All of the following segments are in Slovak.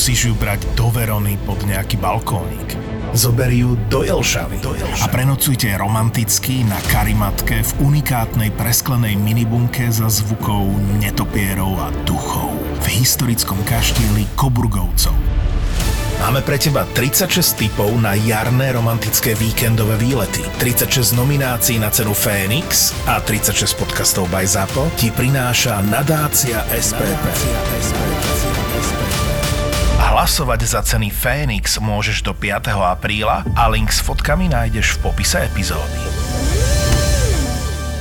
musíš ju brať do Verony pod nejaký balkónik. Zober ju do Jelšavy. Do Jelšavy. A prenocujte romanticky na karimatke v unikátnej presklenej minibunke za zvukov netopierov a duchov v historickom kaštieli Koburgovcov. Máme pre teba 36 typov na jarné romantické víkendové výlety, 36 nominácií na cenu Fénix a 36 podcastov by ZAPO ti prináša nadácia SPP. Hlasovať za ceny Fénix môžeš do 5. apríla a link s fotkami nájdeš v popise epizódy.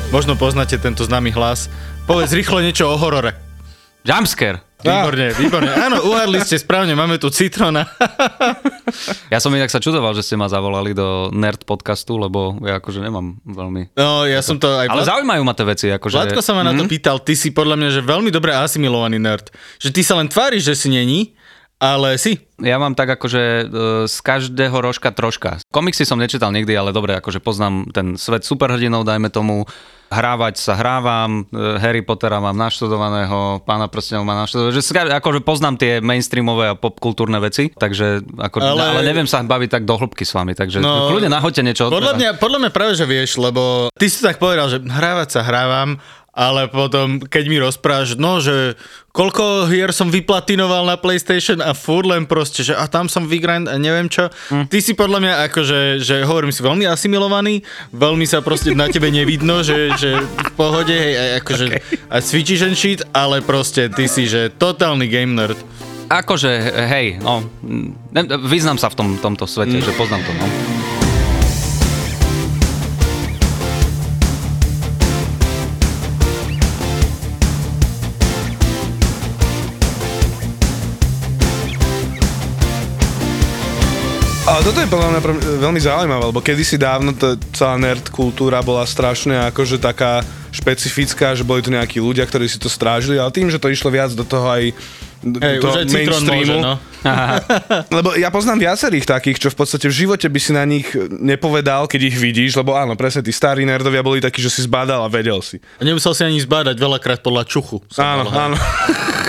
Možno poznáte tento známy hlas. Povedz rýchlo niečo o horore. Jumpscare. Výborne, výborne. Áno, uhadli ste správne, máme tu citrona. Ja som inak sa čudoval, že ste ma zavolali do nerd podcastu, lebo ja akože nemám veľmi... No, ja som to aj... Ale zaujímajú ma tie veci, akože... Vládko sa ma na to pýtal, ty si podľa mňa, že veľmi dobre asimilovaný nerd. Že ty sa len tváriš, že si není, ale si. Ja mám tak akože e, z každého rožka troška. Komiksy som nečítal nikdy, ale dobre, akože poznám ten svet superhrdinov, dajme tomu. Hrávať sa hrávam, e, Harry Pottera mám naštudovaného, Pána prstenov mám naštudovaného, akože poznám tie mainstreamové a popkultúrne veci, takže ako, ale... Ale- neviem sa baviť tak do hĺbky s vami, takže no, kľudne nahoďte niečo. od Podľa mňa, podľa mňa práve, že vieš, lebo ty si tak povedal, že hrávať sa hrávam, ale potom, keď mi rozprávaš, no, že koľko hier som vyplatinoval na PlayStation a furt len proste, že a tam som vygrind a neviem čo. Hm. Ty si podľa mňa akože, že hovorím si veľmi asimilovaný, veľmi sa proste na tebe nevidno, že, že v pohode, hej, a akože a cvičíš and shit, ale proste ty si, že totálny game nerd. Akože, hej, no, mm, vyznám sa v tom, tomto svete, že poznám to, no. Ale toto je podľa mňa veľmi zaujímavé, lebo kedysi dávno tá celá nerd kultúra bola strašne akože taká špecifická, že boli tu nejakí ľudia, ktorí si to strážili, ale tým, že to išlo viac do toho aj do Hej, toho Citron môže, no. Lebo ja poznám viacerých takých, čo v podstate v živote by si na nich nepovedal, keď ich vidíš, lebo áno, presne tí starí nerdovia boli takí, že si zbadal a vedel si. A nemusel si ani zbádať veľakrát podľa čuchu. Áno, áno.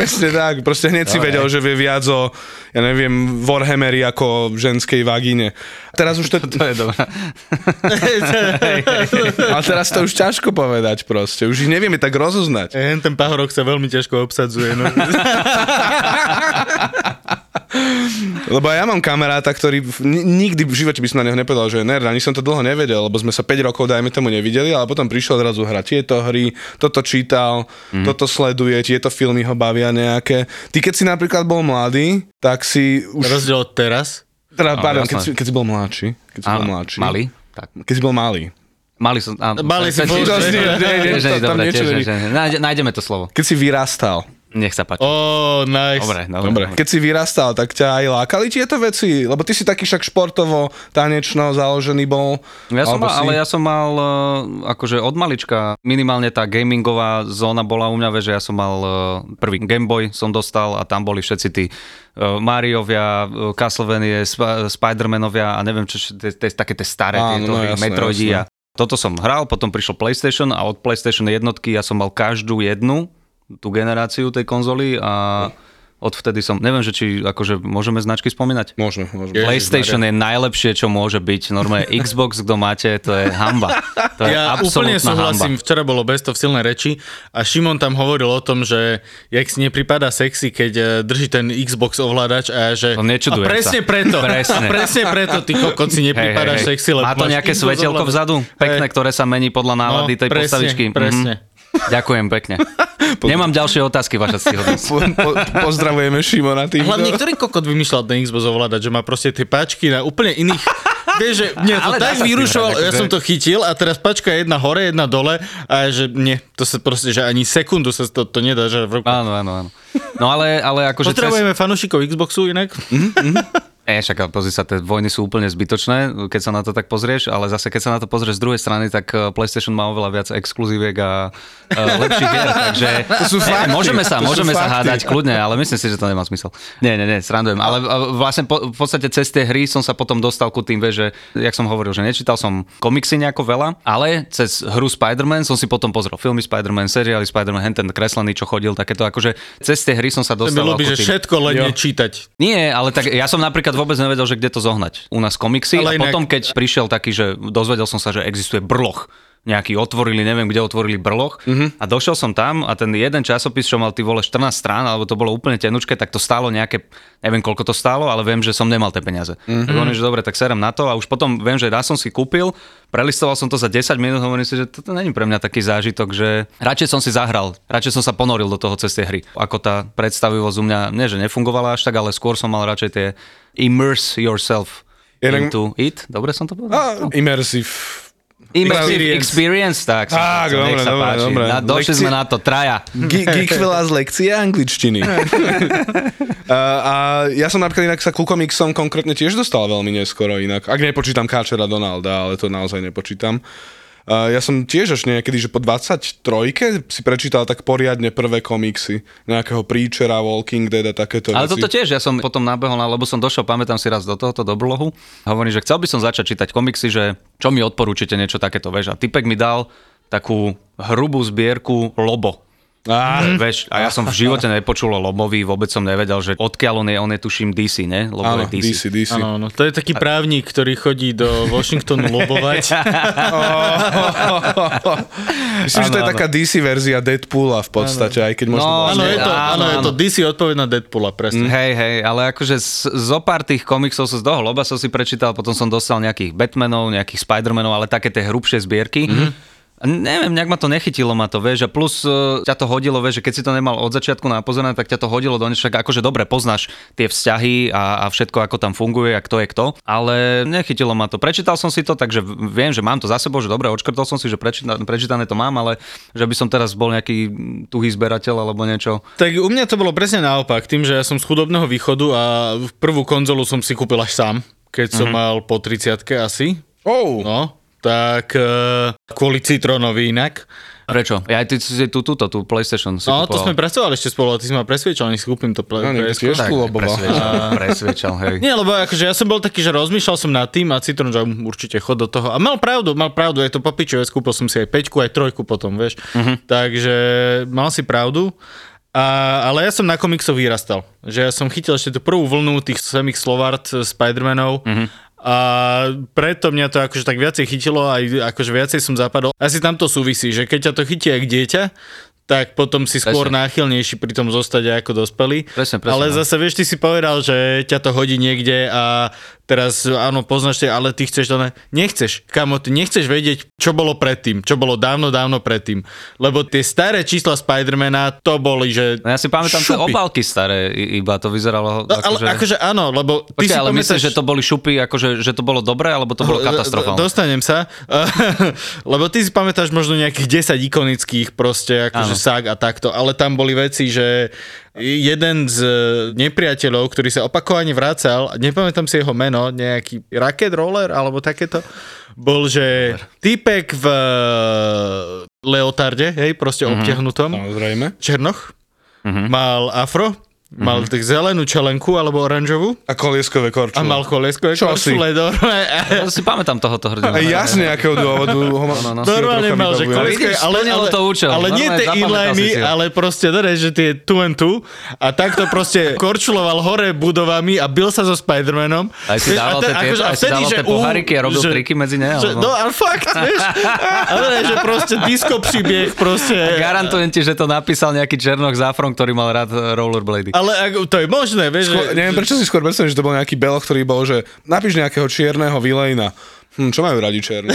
Presne tak, proste hneď si vedel, že vie viac o, ja neviem, Warhammeri ako ženskej vagíne. Teraz už to... To je dobré. Ale teraz to už ťažko povedať proste, už ich nevieme tak rozoznať. Ten pahorok sa veľmi ťažko obsadzuje. No. Lebo ja mám kamaráta, ktorý nikdy v živote by som na neho nepovedal, že je nerd, ani som to dlho nevedel, lebo sme sa 5 rokov, dajme tomu, nevideli, ale potom prišiel odrazu hrať tieto hry, toto čítal, mm. toto sleduje, tieto filmy ho bavia nejaké. Ty keď si napríklad bol mladý, tak si už... Rozdiel od teraz. Teda, pardon, keď si, keď si bol mladší. Keď si bol Áno, mladší. Malý? Tak. Keď si bol malý. Mali som... Áno, Mali bol- tam niečo. Nájde- Nájdeme to slovo. Keď si vyrastal. Nech sa páči. Oh, nice. Dobre, dobre. Dobre. Keď si vyrastal, tak ťa aj lákali tieto veci? Lebo ty si taký však športovo, tanečno založený bol. Ja som mal, si... ale ja som mal uh, akože od malička, minimálne tá gamingová zóna bola u mňa, že ja som mal uh, prvý Game Boy som dostal a tam boli všetci tí uh, Mariovia, Castlevania, Sp- Spider-Manovia a neviem čo, tie, tie, také tie staré Áno, tieto no, jasné, Metroidi jasné. a toto som hral, potom prišiel PlayStation a od PlayStation jednotky ja som mal každú jednu tú generáciu tej konzoly a odvtedy som, neviem, že či akože môžeme značky spomínať? Môžeme, môžeme. PlayStation je najlepšie, čo môže byť. Normálne Xbox, kto máte, to je hamba. To je Ja úplne súhlasím, hamba. včera bolo Best of silné reči a Šimon tam hovoril o tom, že jak si nepripadá sexy, keď eh, drží ten Xbox ovládač a že... To nečudujem a presne sa. preto, Presne. a presne preto ty kokot si nepripadáš sexy, lebo Má to nejaké Xbox svetelko ovládač. vzadu, pekné, Hej. ktoré sa mení podľa nálady tej No, presne, postavičky. presne. Mhm. Ďakujem pekne. Nemám ďalšie otázky, vaša stihodnosť. Po, po, pozdravujeme Šimona tým. Hlavne, ktorý kokot vymýšľal ten Xbox ovládač, že má proste tie páčky na úplne iných... Vieš, že mne to tak vyrušoval, ja akože- som to chytil a teraz pačka je jedna hore, jedna dole a že nie, to sa proste, že ani sekundu sa to, to nedá, že v ruku. Áno, áno, áno. No ale, ale akože cez, Pozdravujeme fanúšikov Xboxu inak. E, však pozri sa, tie vojny sú úplne zbytočné, keď sa na to tak pozrieš, ale zase keď sa na to pozrieš z druhej strany, tak eh, PlayStation má oveľa viac exkluzíviek a uh, lepších hier, takže To sú ne, fakty, môžeme sa, to sú môžeme sa fakty. hádať kľudne, ale myslím si, že to nemá zmysel. Nie, nie, nie, srandujem. Ale vlastne po, v podstate cez tie hry som sa potom dostal ku tým, vieš, že, jak som hovoril, že nečítal som komiksy nejako veľa, ale cez hru Spider-Man som si potom pozrel filmy Spider-Man, seriály Spider-Man, hen ten kreslený, čo chodil, takéto akože cez tie hry som sa To mi dostal. ľúbi, ku že všetko len Jo. nečítať. nie, ale tak ja som napríklad vôbec nevedel, že kde to zohnať. U nás komiksy Ale a inak- potom, keď prišiel taký, že dozvedel som sa, že existuje brloch nejaký otvorili, neviem kde otvorili brloch a došiel som tam a ten jeden časopis, čo mal ty vole 14 strán, alebo to bolo úplne tenučké, tak to stálo nejaké, neviem koľko to stálo, ale viem, že som nemal tie peniaze. Tak hovorím, že dobre, tak serem na to a už potom viem, že raz som si kúpil, prelistoval som to za 10 minút, hovorím si, že toto není pre mňa taký zážitok, že radšej som si zahral, radšej som sa ponoril do toho cez tie hry. Ako tá predstavivosť u mňa, nie že nefungovala až tak, ale skôr som mal radšej tie immerse yourself Inak- into it. Dobre som to povedal? A, immersive. Immersive experience. experience, tak. som Tak, chcel, nech dobre, sa dobre, páči. dobre. Na, došli Lekcie- sme na to, traja. Ge- Geek veľa z lekcie angličtiny. a, a ja som napríklad inak sa ku komiksom konkrétne tiež dostal veľmi neskoro inak. Ak nepočítam Káčera Donalda, ale to naozaj nepočítam. Ja som tiež až niekedy, že po 23 si prečítal tak poriadne prvé komiksy. Nejakého Preachera, Walking Dead a takéto Ale veci. toto tiež, ja som potom nabehol, na, lebo som došiel, pamätám si raz do tohoto do blohu. Hovorím, že chcel by som začať čítať komiksy, že čo mi odporúčite niečo takéto, vieš. A typek mi dal takú hrubú zbierku Lobo. Á, Vieš, a ja som v živote nepočul o Lobovi, vôbec som nevedel, že odkiaľ on je, on je tuším DC, ne? Lobo áno, je DC. DC, DC. Áno, áno. To je taký právnik, ktorý chodí do Washingtonu lobovať. Myslím, že to je Áno, taká DC verzia Deadpoola v podstate, aj keď možno... No, Áno, je to, Áno, áno, je to. DC odpoveď na Deadpoola, presne. Hej, hej, ale akože z, zo pár tých komiksov som z toho Loba som si prečítal, potom som dostal nejakých Batmanov, nejakých Spidermanov, ale také tie hrubšie zbierky. Mm-hmm. Neviem, nejak ma to nechytilo ma to, vieš, a plus uh, ťa to hodilo, vieš, že keď si to nemal od začiatku napozerané, tak ťa to hodilo do niečo, akože dobre poznáš tie vzťahy a, a všetko, ako tam funguje a kto je kto, ale nechytilo ma to. Prečítal som si to, takže viem, že mám to za sebou, že dobre, odškrtol som si, že prečíta, prečítané to mám, ale že by som teraz bol nejaký tuhý zberateľ alebo niečo. Tak u mňa to bolo presne naopak, tým, že ja som z chudobného východu a prvú konzolu som si kúpil až sám, keď som mal po 30 asi. Oh, No, tak e, kvôli Citronovi inak. Prečo? Ja aj ty si tú, túto, tú PlayStation si No, to kupoval. sme pracovali ešte spolu, a ty si ma presvedčal, nech si kúpim to play, No, PS-ko. tiež Tak, presvedčal, presvedčal, hej. Nie, lebo akože ja som bol taký, že rozmýšľal som nad tým a Citron, že určite chod do toho. A mal pravdu, mal pravdu, je to popičové, skúpil som si aj peťku, aj trojku potom, vieš. Uh-huh. Takže mal si pravdu. A, ale ja som na komiksoch vyrastal. Že ja som chytil ešte tú prvú vlnu tých samých Slovart Spider-Manov uh-huh. A preto mňa to akože tak viacej chytilo, aj akože viacej som zapadol. Asi tam to súvisí, že keď ťa to chytí aj dieťa, tak potom si skôr Presne. náchylnejší pri tom zostať ako dospelý. Presne, presne, Ale no. zase vieš, ty si povedal, že ťa to hodí niekde a teraz áno, poznáš tie, ale ty chceš to ne... Nechceš, kamo, ty nechceš vedieť, čo bolo predtým, čo bolo dávno, dávno predtým. Lebo tie staré čísla Spidermana, to boli, že... No ja si pamätám tie šupy. obálky staré, iba to vyzeralo No, ale akože... áno, lebo ty Počkaj, si ale pamätáš... myslíš, že to boli šupy, akože, že to bolo dobré, alebo to bolo katastrofálne? Dostanem sa. Lebo ty si pamätáš možno nejakých 10 ikonických proste, akože Áno. sag a takto, ale tam boli veci, že jeden z nepriateľov, ktorý sa opakovane vracal, nepamätám si jeho meno, nejaký Rocket Roller alebo takéto, bol, že typek v leotarde, hej, proste Mhm. obtiahnutom, Samozrejme. černoch, mal afro. Mal tak zelenú čelenku alebo oranžovú A kolieskové korčule. a mal kolesko, Čo si? Ja si pamätám tohoto hrdinu. A ja z nejakého dôvodu ho ma... No, no, no. Normálne mal, že Vidíš, ale, ale, to účel. ale nie tie inliny, ale proste, dore, že tie tu and tu a takto proste korčuloval hore budovami a bil sa so Spider-Manom. Aj si Vieš, dával a tie akože- a aj si vtedy, dával tie ú, poháriky a robil že- triky medzi ne, Že, alebo? no, ale fakt, vieš. Ale že proste disco príbieh, proste. Garantujem ti, že to napísal nejaký Černoch z Afron, ktorý mal rád rollerblady. Ale ako, to je možné, vieš. Skôr, neviem, prečo si skôr predstavím, že to bol nejaký belo, ktorý bol, že napíš nejakého čierneho vilejna. Hm, čo majú radi černí?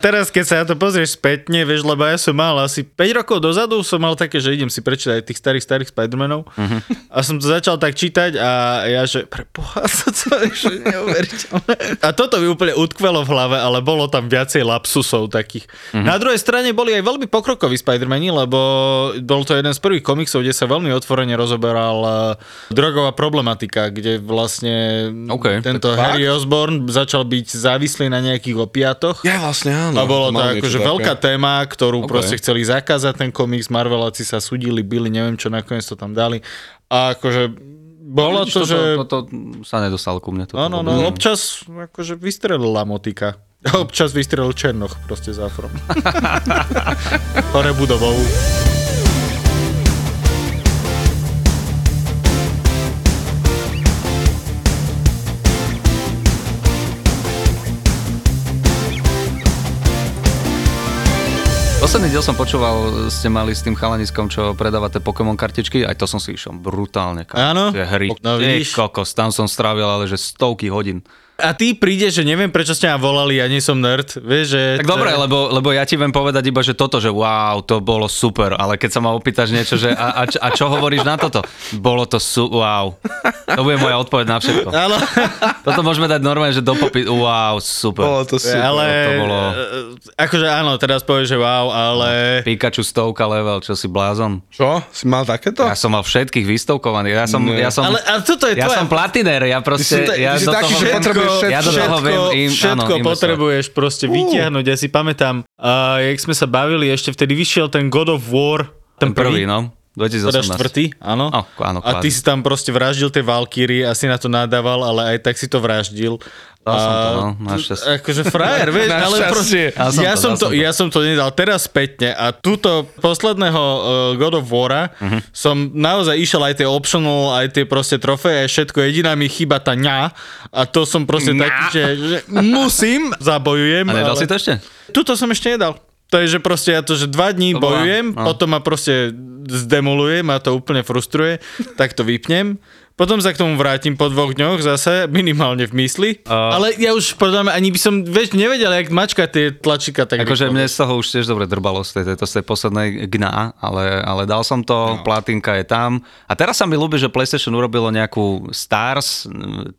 Teraz, keď sa na to pozrieš spätne, vieš, lebo ja som mal asi 5 rokov dozadu, som mal také, že idem si prečítať tých starých, starých Spider-Manov uh-huh. a som to začal tak čítať a ja, že preboha, to, to je neuveriteľné. A toto mi úplne utkvelo v hlave, ale bolo tam viacej lapsusov takých. Uh-huh. Na druhej strane boli aj veľmi pokrokoví Spider-Mani, lebo bol to jeden z prvých komiksov, kde sa veľmi otvorene rozoberal uh, drogová problematika, kde vlastne OK, tento Harry Osborn začal byť závislý na nejakých opiatoch. Ja vlastne áno. A bolo to akože veľká téma, ktorú Ok. okay. proste chceli zakázať ten komiks, Marveláci sa sudili, byli, neviem čo, nakoniec to tam dali. A akože bolo Vidíš, to, toto, že... Toto sa nedostalo ku mne. Toto Áno, vôbec. no, občas akože vystrelila motika. Občas vystrelil Černoch proste za afrom. Hore budovou. Posledný diel som počúval, ste mali s tým chalaniskom, čo predáva tie Pokémon kartičky, aj to som si išiel brutálne. Áno? Tie hry. No vidíš. kokos, tam som strávil ale že stovky hodín. A ty prídeš, že neviem, prečo ste ma volali, ja nie som nerd. Vieš, že... Tak dobre, lebo, lebo ja ti viem povedať iba, že toto, že wow, to bolo super, ale keď sa ma opýtaš niečo, že a, a, čo- a čo hovoríš na toto? Bolo to su, wow. To bude moja odpoveď na všetko. Ale, Toto môžeme dať normálne, že do popy, wow, super. Bolo to super. ale to bolo- e, akože áno, teraz povieš, že wow, ale... Pikachu stovka level, čo si blázon. Čo? Si mal takéto? Ja som mal všetkých vystovkovaných. Ja som, ja som, Ale, ale toto je ja tvoja... som platiner, ja proste, Ty si ta- ja ty si do taký, toho že potrebuješ všetko. ja do toho viem im, všetko áno, potrebuješ proste vytiahnuť. Ja si pamätám, uh, jak sme sa bavili, ešte vtedy vyšiel ten God of War, ten, Ten prvý, no. Teda 2018. štvrtý, áno. Oh, áno, a ty si tam proste vraždil tie Valkyrie a si na to nadával, ale aj tak si to vraždil. Dal som to, no, našťastie. Akože frajer, vieš, ale proste, ja, to, som to, ja som to nedal teraz spätne a túto posledného uh, God of War Mhm. som naozaj išiel aj tie optional, aj tie proste trofeje, všetko, jediná mi chyba tá ňa a to som proste taký, že, že musím, zabojujem. A nedal ale... si to ešte? Tuto som ešte nedal. To je, že proste ja to, že dva dní To bola- bojujem, no. potom ma proste zdemolujem a to úplne frustruje, tak to vypnem. Potom sa k tomu vrátim po dvoch dňoch zase, minimálne v mysli. A- Ale ja už podľa mňa ani by som, vieš, nevedel, jak mačkať tie tlačíka tak Akože mne z toho už tiež dobre drbalo z tej, tejto z tej poslednej gna, ale, ale dal som to, no. platinka je tam. A teraz sa mi ľúbi, že PlayStation urobilo nejakú Stars,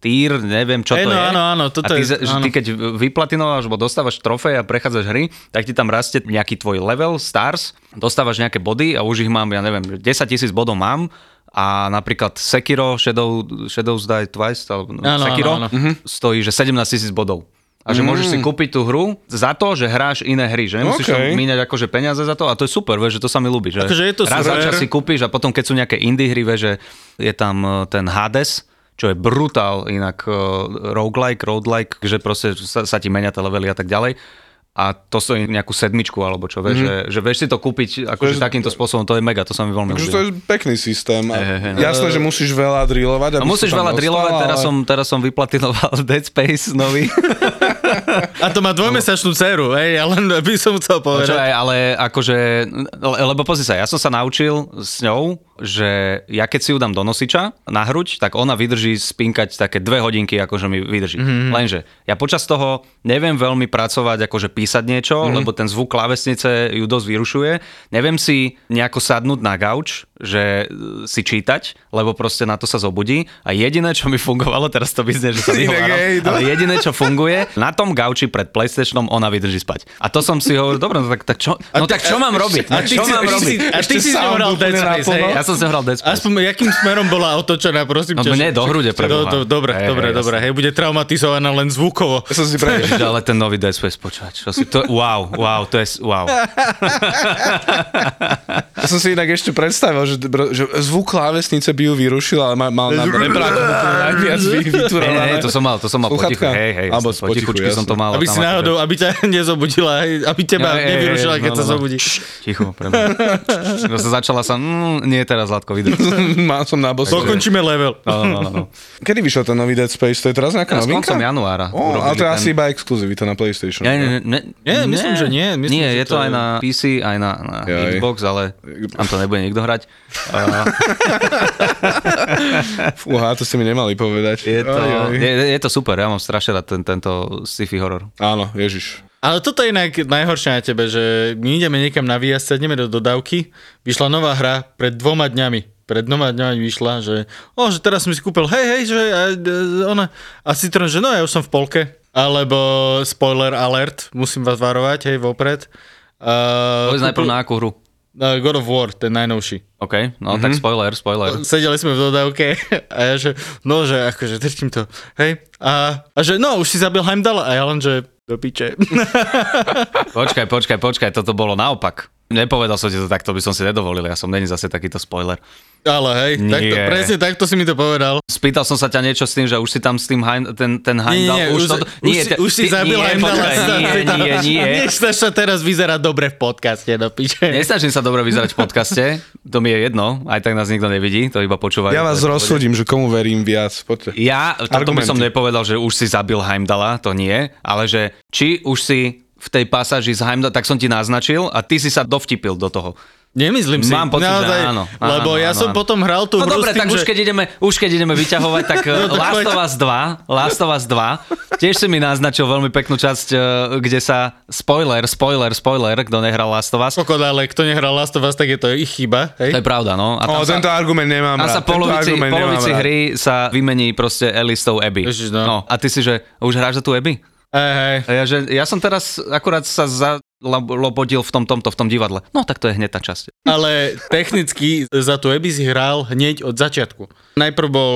tier, neviem čo Hej, to no je. áno, áno, toto a ty, je- áno. ty keď vyplatinováš, alebo dostávaš trofej a prechádzaš hry, tak ti tam rastie nejaký tvoj level Stars, dostávaš nejaké body a už ich mám, ja neviem, 10 tisíc bodov mám a napríklad Sekiro, Shadow, Shadows Die Twice, alebo no, Áno, Sekiro, áno, áno. stojí, že 17 tisíc bodov. A že môžeš si kúpiť tú hru za to, že hráš iné hry, že nemusíš OK. okay. míňať akože peniaze za to a to je super, vieš, že to sa mi ľúbi. Že Akože je to raz za čas si kúpiš a potom keď sú nejaké indie hry, vieš, že je tam eh, ten Hades, čo je brutál inak uh, roguelike, roguelike, že proste sa, sa ti menia tie levely a tak ďalej. A to stojí nejakú sedmičku, alebo čo, vieš, mm. že, že vieš si to kúpiť akože takýmto spôsobom, to je mega, to sa mi veľmi Takže to je pekný systém. A hej, hej. Jasné, že musíš veľa drillovať. Aby musíš veľa dostal, drillovať, teraz, ale- som, teraz som vyplatinoval Dead Space nový. A to má dvojmesačnú dceru, hej, ja len by som chcel No čo povedať. aj, ale akože, le- lebo pozri sa, ja som sa naučil s ňou, že ja keď si ju dám do nosiča na hruď, tak ona vydrží spinkať také dve hodinky, akože mi vydrží. Mm-hmm. Lenže ja počas toho neviem veľmi pracovať, akože písať niečo, mm-hmm. lebo ten zvuk klávesnice ju dosť vyrušuje. Neviem si nejako sadnúť na gauč, že e, si čítať, lebo proste na to sa zobudí. A jediné, čo mi fungovalo, teraz to vyznie, že sa vyhováram, no. ale jediné, čo funguje, na tom gauči pred PlayStationom ona vydrží spať. A to som si hovoril, dobre, no tak, tak čo, no tak čo mám robiť? A ty čo mám ty si- robiť? a ty si si hral Dead Space. Aspoň jakým smerom bola otočená, prosím No, ťa. mne do hrude, preboha. do, Dobre, Hej, dobre, hej, dobre. Hej, bude traumatizovaná len zvukovo. Ja som si pre... Ježiš, ale ten nový Dead Space, si, to, wow, wow, to je, wow. Ja som si inak ešte predstavil, že, že zvuk klávesnice by ju vyrušil, ale mal, mal na rebráku najviac vy- Hej, vyturované. hej, to som mal, to som mal potichu, hej, hej, Alebo potichučky potichu, som to mal. Aby si náhodou, aby ťa nezobudila, aby teba nevyrušila, keď no, sa no, no. zobudí. Ticho, pre mňa. Sa začala som, mm, nie teraz, Zlatko, vydrž. Mal som na bosu. Dokončíme level. No, no, no, no. Kedy vyšiel ten nový Dead Space? To je teraz nejaká Teraz novinka? koncom januára. Ó, ale to je urobili asi ten- iba exkluzivita na PlayStation. Nie, nie, nie, Nie, myslím, že nie. Myslím, nie, že je to aj je- na PC, aj na, na Jaj. Xbox, ale tam to nebude nikto hrať. Fúha, to ste mi nemali povedať. Je to, Oj, oj. je, je to super, ja mám strašne rád ten, tento sci-fi horor. Áno, ježiš. Ale toto je inak najhoršie na tebe, že my ideme niekam na výjazd, ideme do dodávky, vyšla nová hra pred dvoma dňami. Pred dvoma dňami vyšla, že, o, že teraz som si kúpil, hej, hej, že a, e, ona, a Citron, že no, ja už som v polke. Alebo spoiler alert, musím vás varovať, hej, vopred. Uh, Povedz najprv na akú hru. God of War, ten najnovší. OK, no tak spoiler, spoiler. Sedeli sme v dodávke a ja že, no, že akože držím to, hej. A, a že, no, už si zabil Heimdall a ja len, že do piče. Počkaj, počkaj, počkaj, toto bolo naopak. Nepovedal som ti to takto, by som si nedovolil, ja som není zase takýto spoiler. Ale hej, Nie. takto, presne takto si mi to povedal. Spýtal som sa ťa niečo s tým, že už si tam s tým Hein, ten, ten Heimdall... Nie, nie, už, to- už, si, te- už si ty- zabil nie, Heimdalla. Nie, nie, nie. Nech sa teraz vyzerá dobre v podcaste, do piče. Nesnažím sa dobre vyzerať v podcaste, to mi je jedno, aj tak nás nikto nevidí, to iba počúvajú. Ja vás rozsúdim, že komu verím viac. Poďte. Ja, toto by som nepovedal, že už si zabil Heimdalla, to nie, ale že či už si v tej pasáži z Heimdall, tak som ti naznačil a ty si sa dovtipil do toho. Nemyslím si. Mám pocit, že áno, áno, Lebo ja áno, som áno. potom hral tú No hru dobre, s tým, tak že... už keď ideme, už keď ideme vyťahovať, tak no, tak Last of Us 2, Last of Us 2, tiež si mi naznačil veľmi peknú časť, eh, kde sa, spoiler, spoiler, spoiler, kto nehral Last of Us, Kokot, ale kto nehral Last of Us, tak je to ich chyba. to je Hej? pravda, no. A O, tam sa, tento argument nemám tam rád. sa polovici, polovici rád. hry sa vymení proste Ellie s tou Abby. Ježiš, no. no. A ty si, že už hráš za tú Abby? Hej. A ja, že, ja som teraz akurát sa zalobodil v tom, tomto, v tom divadle. No tak to je hneď tá časť. Ale technicky za Abby si hral hneď od začiatku. Najprv bol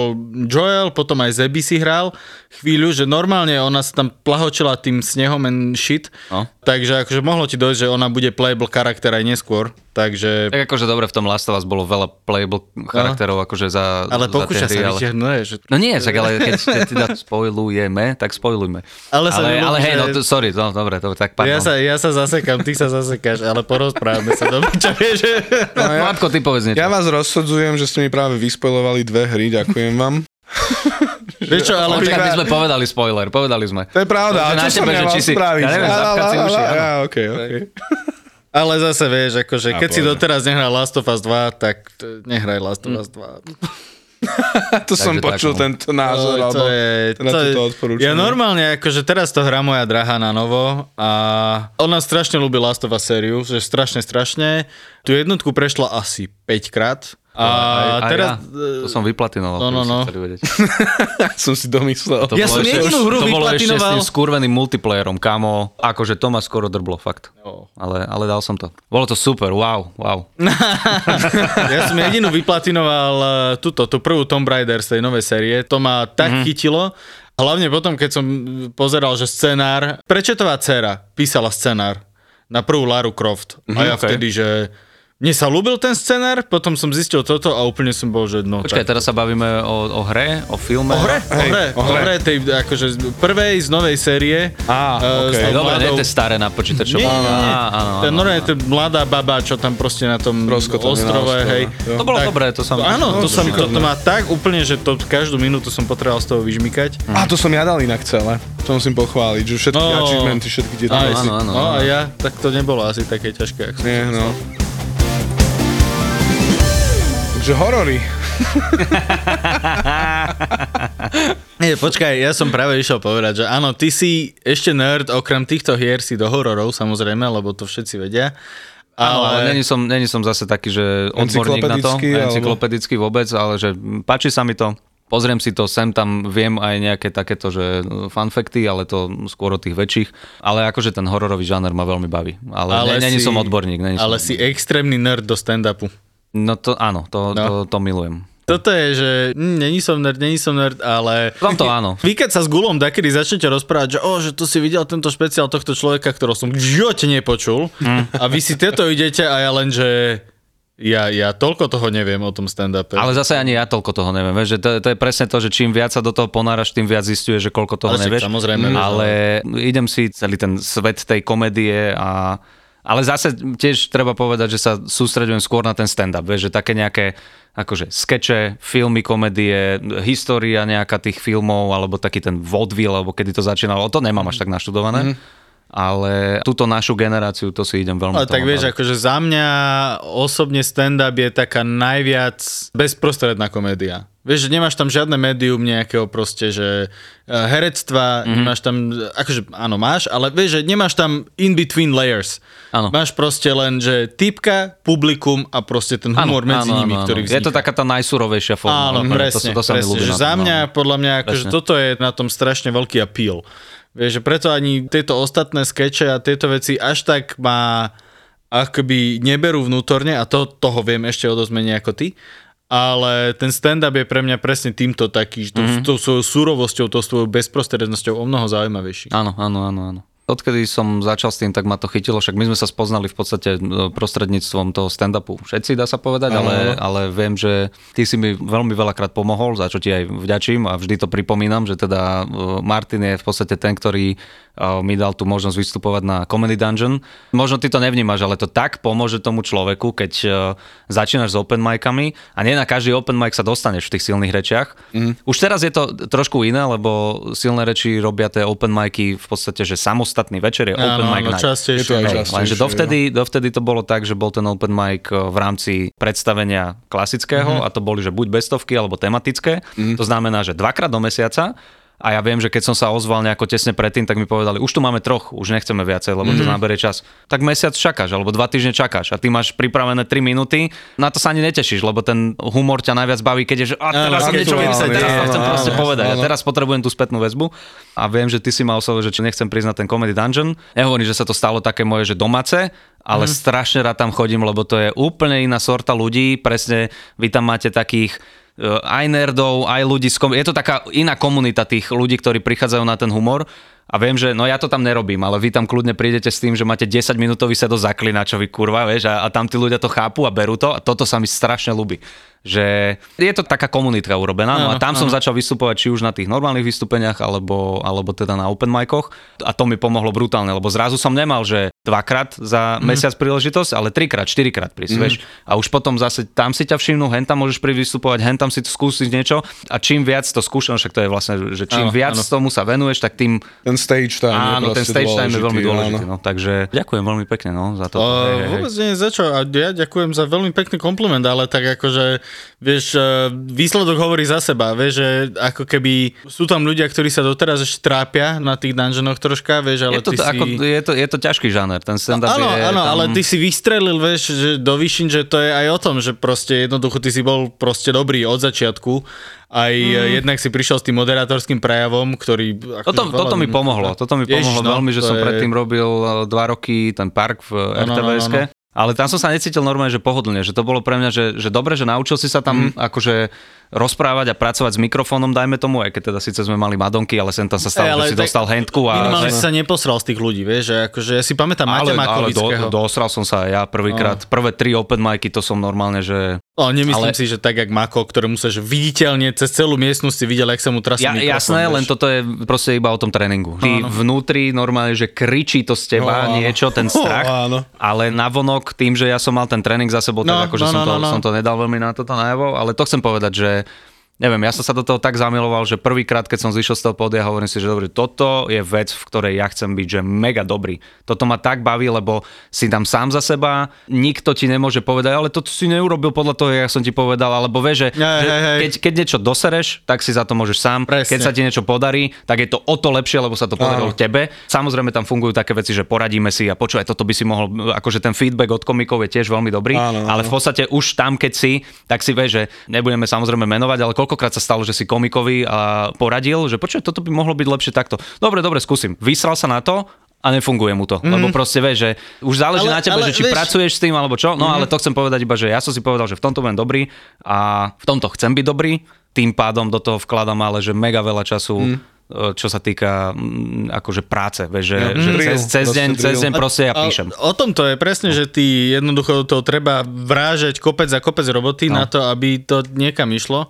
Joel, potom aj Zeby si hral chvíľu, že normálne ona sa tam plahočila tým snehom and shit, No. takže akože mohlo ti dojsť, že ona bude playable charakter aj neskôr, takže... Tak akože dobre, v tom Last of Us bolo veľa playable charakterov akože za, Ale za pokúša sa ale... vytiahnuť, že... No nie, však ale keď, teda spoilujeme, tak spoilujme. Ale ale, nebojím, ale hej, že- no to, sorry, no dobre, to, tak pardon. Ja sa, ja sa zasekám, ty sa zasekáš, ale porozprávame sa do že... No, Matko, ty povedz niečo. Ja vás rozsudzujem, že ste mi práve vyspojovali dve hry, ďakujem vám. Vieš čo, ale... Počkaj, my sme povedali spoiler, povedali sme. To je pravda, To a je na čo som tebe, ja spraviť? ja neviem, zapchať si uši, okej, okej. Ale zase vieš, akože A keď si doteraz nehral Last of Us 2, tak nehraj Last of Us 2. To som tak, počul no. tento názor, to alebo je, teda to je, toto odporúčanie. ja normálne, akože teraz to hrá moja drahá na novo a ona strašne ľúbi Last of Us sériu, že strašne, strašne. Tu jednotku prešla asi 5 krát. A Aj- aj teraz... ja. To som vyplatinoval, No, no, no. chceli vedieť. som si domyslel. To Ja som jedinú hru To bolo ešte s tým skurveným multiplayerom, kamo. Akože to ma skoro drblo, fakt. No. Ale, ale dal som to. Bolo to super, wow, wow. Ja som jedinú vyplatinoval eh, túto, tú prvú Tomb Raider z tej novej série. To ma tak Mhm. mm-hmm. chytilo. Hlavne potom, keď som pozeral, že scenár, prečetová dcera písala scenár na prvú Laru Croft. Mm-hmm, a ja Mhm, okej. vtedy, že mne sa ľúbil ten scenár, potom som zistil toto a úplne som bol, že no... Počkaj, tak, teraz sa bavíme o, o hre, o filme. O hre, o Hej, hre, o o hre. hre, tej, akože z prvej z novej série. Á, s tou Dobre, nie mladou- tie staré na počítačovom. Nie, nie, nie. Áno, Ten áno, normálne, áno. tá mladá baba, čo tam proste na tom na ostrove, hej. jo. To bolo dobré, to som- Áno, No, to, to som, šikovné. to, to má tak úplne, že to každú minútu som potreboval z toho vyžmykať. A to som ja dal inak celé. To musím pochváliť, že všetky No. achievementy, všetky tie áno, si, áno, no áno. a ja, tak to nebolo asi také ťažké. Som Nie, no. Takže horory. Nie, počkaj, ja som práve išiel povedať, že áno, ty si ešte nerd, okrem týchto hier si do hororov, samozrejme, lebo to všetci vedia. Áno, ale Ale, není som, není som zase taký, že odborník na to, Encyklopedický, alebo- vôbec, ale že páči sa mi to. Pozriem si to, sem tam viem aj nejaké takéto, že fun facty, ale to skôr od tých väčších. Ale akože ten hororový žáner ma veľmi baví. Ale, ale ale není si, som odborník. Není Ale som, si extrémny nerd do stand-upu. No to áno, to, No. to, to milujem. Toto je, že mm, není som nerd, není som nerd, ale... V tomto áno. Vy keď sa s Gulom dakedy začnete rozprávať, že, o, že tu si videl tento špeciál tohto človeka, ktorého som v živote nepočul Hm. a vy si tieto idete a ja len, že ja, ja toľko toho neviem o tom stand-upe. Ale zase ani ja toľko toho neviem. Vieš, že to, to je presne to, že čím viac sa do toho ponáraš, tým viac zistuješ, že koľko toho Ale nevieš. samozrejme, ale idem si celý ten svet tej komédie a ale zase tiež treba povedať, že sa sústredujem skôr na ten stand-up, vieš, že také nejaké akože skeče, filmy, komédie, história nejaká tých filmov, alebo taký ten vaudeville, alebo kedy to začínalo, to nemám až tak naštudované. Mm. ale túto našu generáciu, to si idem veľmi Ale tak vieš, akože za mňa osobne stand-up je taká najviac bezprostredná komédia. Vieš, že nemáš tam žiadne médium nejakého proste, že eh, herectva, mm-hmm. nemáš tam, akože áno, máš, ale vieš, že nemáš tam in-between layers. Áno. Máš proste len, že typka, publikum a proste ten humor medzi nimi, ktorý vzniká. Je to taká tá najsurovejšia forma. Áno, no, presne, to, to presne ľúbi že za mňa, no. podľa mňa, akože toto je na tom strašne veľký appeal. Vieš, že preto ani tieto ostatné skeče a tieto veci až tak ma akoby neberú vnútorne a to, toho viem ešte o dosť menej ako ty, ale ten stand-up je pre mňa presne týmto taký, mm-hmm. tou svojou súrovosťou, tou svojou bezprostrednosťou o mnoho zaujímavejší. Áno, áno, áno, áno. Odkedy som začal s tým, tak ma to chytilo, však my sme sa spoznali v podstate e, prostredníctvom toho stand-upu. Všetci dá sa povedať, ale, ale viem, že ty si mi veľmi veľakrát pomohol, za čo ti aj vďačím a vždy to pripomínam, že teda e, Martin je v podstate ten, ktorý e, mi dal tú možnosť vystupovať na Comedy Dungeon. Možno ty to nevnímaš, ale to tak pomôže tomu človeku, keď začínaš s open micami a nie na každý open mic sa dostaneš v tých silných rečiach. Mm. Už teraz je to trošku iné, lebo silné reči robia tie open micy v podstate, že samostatný večer je open mic night. častejšie. Je to aj no. častejšie. Lenže dovtedy, dovtedy to bolo tak, že bol ten open mic eh, v rámci predstavenia klasického mm-hmm. a to boli, že buď bestovky alebo tematické. Mm-hmm. To znamená, že dvakrát do mesiaca a ja viem, že keď som sa ozval nejako tesne predtým, tak mi povedali, už tu máme troch, už nechceme viacej, lebo to naberie čas. Tak mesiac čakáš, alebo dva týždne čakáš a ty máš pripravené 3 minúty, na to sa ani netešíš, lebo ten humor ťa najviac baví, keď je, že a teraz Áno, niečo vymyslel, teraz to chcem proste povedať a áno. teraz potrebujem tú spätnú väzbu a viem, že ty si ma oslovil, že či nechcem priznať ten Comedy Dungeon. Nehovorím, že sa to stalo také moje, že domáce, ale mm. strašne rád tam chodím, lebo to je úplne iná sorta ľudí, presne vy tam máte takých aj nerdov, aj ľudí z kom- Je to taká iná komunita tých ľudí, ktorí prichádzajú na ten humor a viem, že no ja to tam nerobím, ale vy tam kľudne prídete s tým, že máte 10 minútový set do kurva, vieš, a, a tam tí ľudia to chápu a berú to a toto sa mi strašne ľúbi. Že je to taká komunitka urobená, no a Áno, tam som začal vystupovať či už na tých normálnych vystúpeniach, alebo, alebo teda na open micoch a to mi pomohlo brutálne, lebo zrazu som nemal, že dvakrát za mm. mesiac príležitosť, ale trikrát, štyrikrát prísť, mm. vieš. A už potom zase tam si ťa všimnú, hen tam môžeš prísť vystupovať, hen tam si to skúsiť niečo a čím viac to skúšam, však to je vlastne, že čím Áno, viac áno. tomu sa venuješ, tak tým Ten stage time Áno, je ten stage time je veľmi dôležitý. áno. No, takže ďakujem veľmi pekne no, za to. O, vôbec nie je za čo. A ja ďakujem za veľmi pekný kompliment, ale tak akože, vieš, e, výsledok hovorí za seba. Vieš, že ako keby sú tam ľudia, ktorí sa doteraz ešte trápia na tých dungeonoch troška, vieš, ale je, to, ty ako, si... je, to, je to ťažký žáner, ten stand-up Áno, je áno, tam... ale ty si vystrelil, vieš, že do vyššín, že to je aj o tom, že proste jednoducho ty si bol proste dobrý od začiatku. Aj mm. jednak si prišiel s tým moderátorským prejavom, ktorý... akože Toto, veľa toto mi pomohlo, toto mi Ježiš, pomohlo no, veľmi, že to som je- predtým robil eh, dva roky ten park v Áno, áno, RTVSK. áno. Ale tam som sa necítil normálne, že pohodlne, že to bolo pre mňa, že, že dobre, že naučil si sa tam mm. akože rozprávať a pracovať s mikrofónom, dajme tomu, aj keď teda síce sme mali Madonky, ale sem tam sa stalo, Ej, že si tak dostal handku a... Minimálne si sa neposral z tých ľudí, vieš, že akože ja si pamätám Maťa ale, ale do, dosral som sa ja prvýkrát, prvé tri open micy, to som normálne, že O, nemyslím Ale- si, že tak, jak Mako, ktorému sa že viditeľne cez celú miestnosť si videl, jak sa mu trasí Ja, mikrofón. jasné, vieš. len toto je proste iba o tom tréningu. Ty Áno. vnútri normálne, že kričí to z teba No, niečo, ten strach, áno. ale navonok tým, že ja som mal ten tréning za sebou, No, tak akože no, som, no, to, no, no. som to nedal veľmi na toto najavo, ale to chcem povedať, že Neviem, ja som sa do toho tak zamiloval, že prvýkrát, keď som zišiel z toho pódia, hovorím si, že dobre, toto je vec, v ktorej ja chcem byť, že mega dobrý. Toto ma tak baví, lebo si tam sám za seba, nikto ti nemôže povedať, ale toto si neurobil podľa toho, jak som ti povedal, alebo vieš, že, Hej, že hej, hej. keď, keď niečo dosereš, tak si za to môžeš sám. Presne. Keď sa ti niečo podarí, tak je to o to lepšie, lebo sa to podarilo Áno. tebe. Samozrejme tam fungujú také veci, že poradíme si a počúvaj, toto by si mohol, akože ten feedback od komikov je tiež veľmi dobrý, áno. ale v podstate už tam, keď si, tak si vieš, že nebudeme samozrejme menovať, ale koľkokrát sa stalo, že si komikovi a poradil, že počuj, toto by mohlo byť lepšie takto. Dobre, dobre, skúsim. Vysral sa na to, a nefunguje mu to. Mm. Lebo proste vieš, že už záleží Ale- na tebe, ale že či vieš- pracuješ s tým alebo čo. No mm. ale to chcem povedať iba, že ja som si povedal, že v tomto budem dobrý a v tomto chcem byť dobrý. Tým pádom do toho vkladám ale, že mega veľa času mm čo sa týka mm, akože práce, vieš, že, Ja, že drill, cez, cez, deň, cez drill. deň proste ja A- píšem. O tom to je presne, že ty jednoducho toho treba vrážať kopec za kopec roboty No. na to, aby to niekam išlo.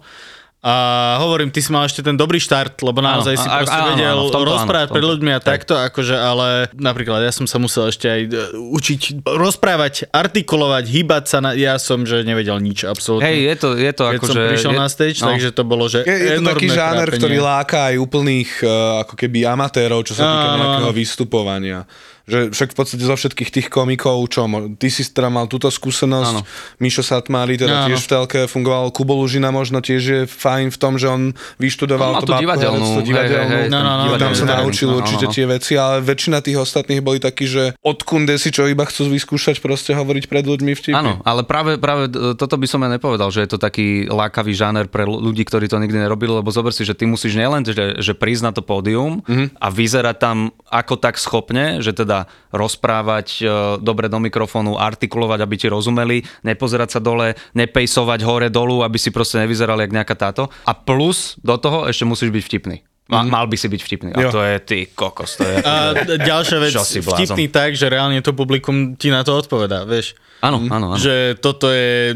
A hovorím, ty si mal ešte ten dobrý štart, lebo naozaj Áno, si proste áno, vedel áno, tomto rozprávať pred ľuďmi a Tak. takto, akože, ale napríklad ja som sa musel ešte aj e, učiť rozprávať, artikulovať, hýbať sa, na, ja som, že nevedel nič absolútne. Hej, je to, je to Keď ako, som že... prišiel je, na stage, no. takže to bolo, že Je, je to taký žáner, trápenie. ktorý láka aj úplných uh, ako keby amatérov, čo sa týka nejakého vystupovania. Že však v podstate zo všetkých tých komikov, čo, ty si teda mal túto skúsenosť, Áno. Mišo Satmári teda Áno. tiež v telke fungoval, Kubo Lužina možno tiež je fajn v tom, že on vyštudoval On to bábko divadelnú, divadelnú, hej, hej, No, no, no, tam sa naučil áno, určite áno. tie veci, ale väčšina tých ostatných boli takí, že odkunde si čo iba chcú vyskúšať proste hovoriť pred ľuďmi vtipy. Áno, ale práve, práve toto by som ja nepovedal, že je to taký lákavý žáner pre ľudí, ktorí to nikdy nerobili, lebo zober si, že ty musíš nielen, že, že prísť na to pódium Mhm. a vyzerať tam ako tak schopne, že teda rozprávať e, dobre do mikrofónu, artikulovať, aby ti rozumeli, nepozerať sa dole, nepejsovať hore dolu, aby si proste nevyzeral jak nejaká táto. A plus do toho ešte musíš byť vtipný. Ma, Mal by si byť vtipný. A Mhm. Jo. to je ty kokos. To je, A d- ďalšia vec, vtipný tak, že reálne to publikum ti na to odpovedá, vieš. áno, áno, áno. Že toto je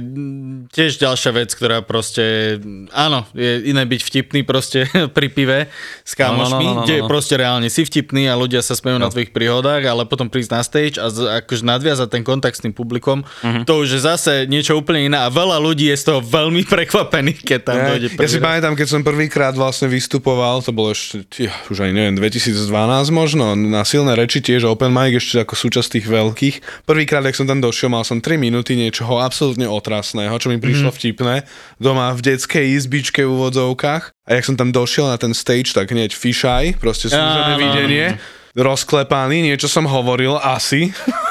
tiež ďalšia vec, ktorá proste, áno, je iné byť vtipný proste pri pive s kámošmi, No, no, no, no, no, kde no. proste reálne si vtipný a ľudia sa smejú na tvojich príhodách, ale potom prísť na stage a z, akože nadviazať ten kontakt s tým publikom, Mhm. to už je zase niečo úplne iné a veľa ľudí je z toho veľmi prekvapených, keď tam Ne, dojde ja si prvý pamätám, keď som prvýkrát vlastne vystupoval, to bolo ešte, tě, už aj neviem, 2012 možno, na silné reči tiež open mic, ešte ako súčasť tých veľkých. Prvýkrát, ak som tam došiel, mal som 3 minúty niečoho absolútne otrasného, čo mi prišlo mm-hmm. vtipné, doma v detskej izbičke v úvodzovkách. A jak som tam došiel na ten stage, tak hneď fisheye, proste súžené Áno, videnie, rozklepaný, niečo som hovoril, asi.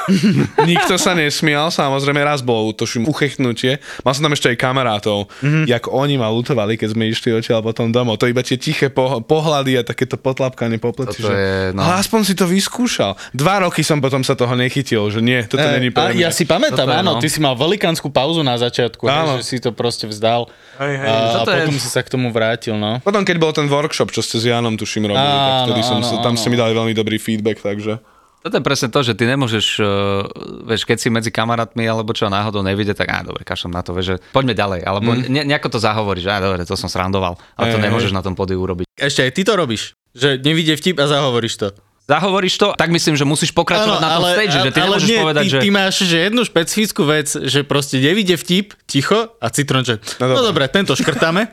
Nikto sa nesmial, samozrejme raz bolo tuším uchechnutie. Mal som tam ešte aj kamarátov, mm-hmm. jak oni ma lutovali, keď sme išli odtiaľ potom domov. To iba tie tiché po- pohľady a takéto potlapkanie po pleci. Toto že, je, no. Ale aspoň si to vyskúšal. Dva roky som potom sa toho nechytil, že nie, toto Eh, není pre mňa. ja si pamätám, Toto je, áno, no. ty si mal velikánsku pauzu na začiatku, Áno. hej, že si to proste vzdal Hej, hej. a, a Toto je- potom si sa k tomu vrátil, no. Potom, keď bol ten workshop, čo ste s Janom tuším robili, tak Áno, vtedy som, áno, sa- tam áno. ste mi dali veľmi dobrý feedback, takže... Toto je presne to, že ty nemôžeš, uh, vieš, keď si medzi kamarátmi alebo čo náhodou nevidie, tak á, dobre, kašlem na to, vieš, že poďme ďalej, alebo mm. ne, nejako to zahovoríš, á, dobre, to som srandoval, ale to Hej, nemôžeš na tom pódiu urobiť. Ešte aj ty to robíš, že nevidie vtip a zahovoríš to. Zahovoríš to, tak myslím, že musíš pokračovať na tom stage, že ty ale nemôžeš nie, povedať, ty, že... ty máš že jednu špecifickú vec, že proste nevidie vtip, ticho a citron, že no, No no dobre, tento škrtáme.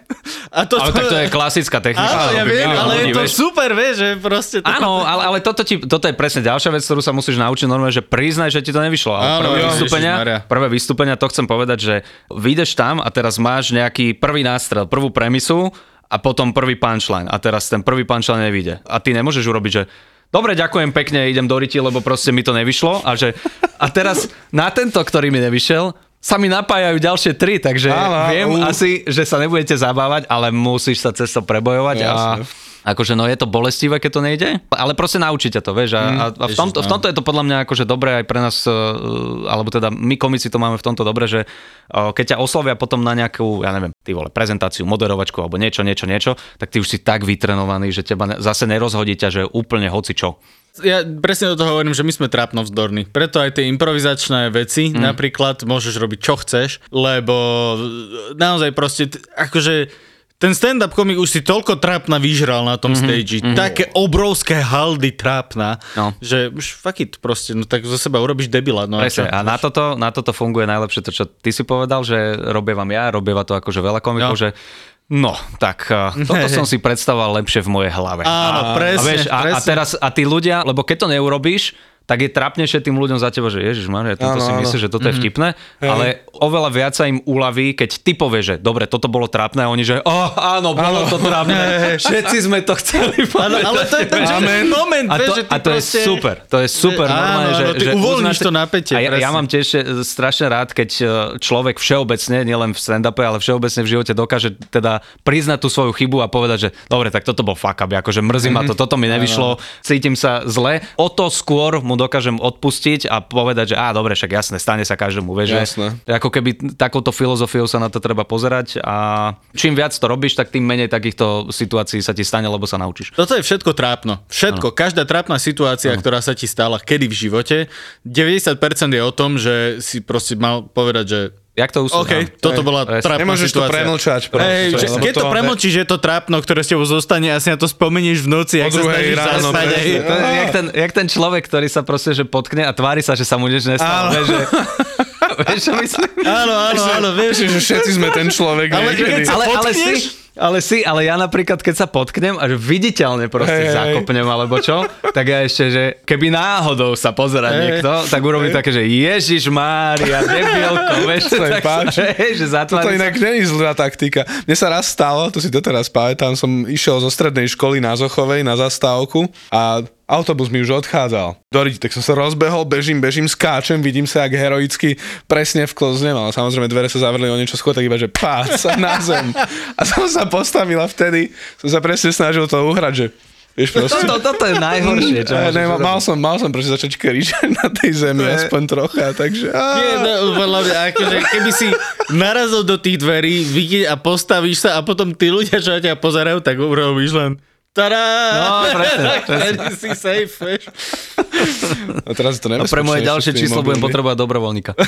A to, Ale tak to je klasická technika. Áno, ja aby viem, ale je to vieš. super, vieš, že proste... To... Áno, ale, ale toto, ti, toto je presne ďalšia vec, ktorú sa musíš naučiť normálne, že priznaj, že ti to nevyšlo. Ale Áno, prvé, jo, vystúpenia, prvé vystúpenia, to chcem povedať, že vyjdeš tam a teraz máš nejaký prvý nástrel, prvú premisu a potom prvý punchline a teraz ten prvý punchline nevíde. A ty nemôžeš urobiť, že Dobre, ďakujem pekne, idem do riti, lebo proste mi to nevyšlo. A, že, a teraz na tento, ktorý mi nevyšiel, sa mi napájajú ďalšie tri, takže Áno, viem u. asi, že sa nebudete zabávať, ale musíš sa cez to prebojovať a Jasne. Akože no je to bolestivé, keď to nejde, ale proste naučíte to, vieš, a, a, a v, tomto, v tomto je to podľa mňa akože dobré aj pre nás, uh, alebo teda my komici to máme v tomto dobre, že uh, keď ťa oslovia potom na nejakú, ja neviem, ty vole, prezentáciu, moderovačku alebo niečo, niečo, niečo, tak ty už si tak vytrenovaný, že teba zase nerozhodí ťa, že úplne hoci čo. Ja presne do toho hovorím, že my sme trápno vzdorní. Preto aj tie improvizačné veci mm. napríklad môžeš robiť čo chceš, lebo naozaj proste, akože ten stand-up komik už si toľko trápna vyžral na tom mm-hmm, stage, mm-hmm. také obrovské haldy trápna, No. že už fuck it proste, no tak zo seba urobíš debila. No Presne, čo? a na toto, na toto funguje najlepšie to, čo ty si povedal, že robia vám ja, robieva to akože veľa komikov, No. že No, tak uh, toto som si predstavoval lepšie v mojej hlave. Áno, presne, a, vieš, a, a presne. teraz, a tí ľudia, lebo keď to neurobíš, tak je trapnejšie tým ľuďom za teba, že ježiš, Maria, Áno, si áno. myslí, že toto je vtipné, Hej. ale oveľa viac sa im uľaví, keď ty povieš, že dobre, toto bolo trápne a oni, že oh, áno, bolo to trápne, všetci sme to chceli povedať. ale to je ten Amen. moment, A to, že ty a to je proste... super, to je super Áno, normálne, že, ty že uvoľníš uznáte- to napätie, A ja, ja mám tiež e, strašne rád, keď e, človek všeobecne, nielen v stand-upe, ale všeobecne v živote dokáže teda priznať tú svoju chybu a povedať, že dobre, tak toto bol fuck up, akože mrzí ma to, toto mi nevyšlo, cítim sa zle. O to skôr mu dokážem odpustiť a povedať, že á, dobre, však jasné, stane sa každému, vieš, Jasné. že ako keby takouto filozofiou sa na to treba pozerať a čím viac to robíš, tak tým menej takýchto situácií sa ti stane, lebo sa naučíš. Toto je všetko trápno. Všetko. Ano. Každá trápna situácia, ano. ktorá sa ti stala kedy v živote, 90% je o tom, že si proste mal povedať, že Jak to usúdam? OK, toto bola Presne. trápna Nemôžeš to situácia. premlčať proste, Hej, že, lebo keď to, to- premlčíš, že je to trápno, ktoré s tebou zostane a si na to spomenieš v noci, ak sa snažíš ráno, zaspať. hej. To je jak ten, jak ten človek, ktorý sa proste že potkne a tvári sa, že sa mu nič nestalo. Vieš, že, vieš, čo myslím? Áno, áno, áno, vieš. Že všetci sme ten človek Ale niekedy. keď sa Ale, ale, potkneš, si, Ale si, ale ja napríklad, keď sa potknem a že viditeľne proste hej. zakopnem alebo čo, tak ja ešte, že keby náhodou sa pozera Hej. niekto, tak urobím také, že Ježiš Mária, debilko, vieš, To tak páči. sa, hej, že Toto inak je zlá taktika. Mne sa raz stalo, to si doteraz pamätám, som išiel zo strednej školy na Zochovej na zastávku a autobus mi už odchádzal. Doriť, tak som sa rozbehol, bežím, bežím, skáčem, vidím sa, jak heroicky presne vklznem, ale samozrejme dvere sa zavreli o niečo skôr, tak iba, že pác na zem. A som sa postavil a vtedy som sa presne snažil to uhrať, že Vieš, proste, Toto, toto je najhoršie, čo Ne, môžeš ne, mal, mal, som, mal som proste začať kričať na tej zemi, To je- aspoň trocha, takže... Á, Nie, no, podľa mňa, akože keby si narazil do tých dverí, vidieť a postavíš sa a potom tí ľudia, čo na ťa pozerajú, tak urobíš len Tada! No, presne, si safe, vieš. a teraz je to No pre moje ďalšie číslo budem mobilmi. potrebovať dobrovoľníka.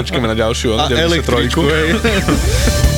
Počkajme na ďalšiu, A 93. elektriku, hej.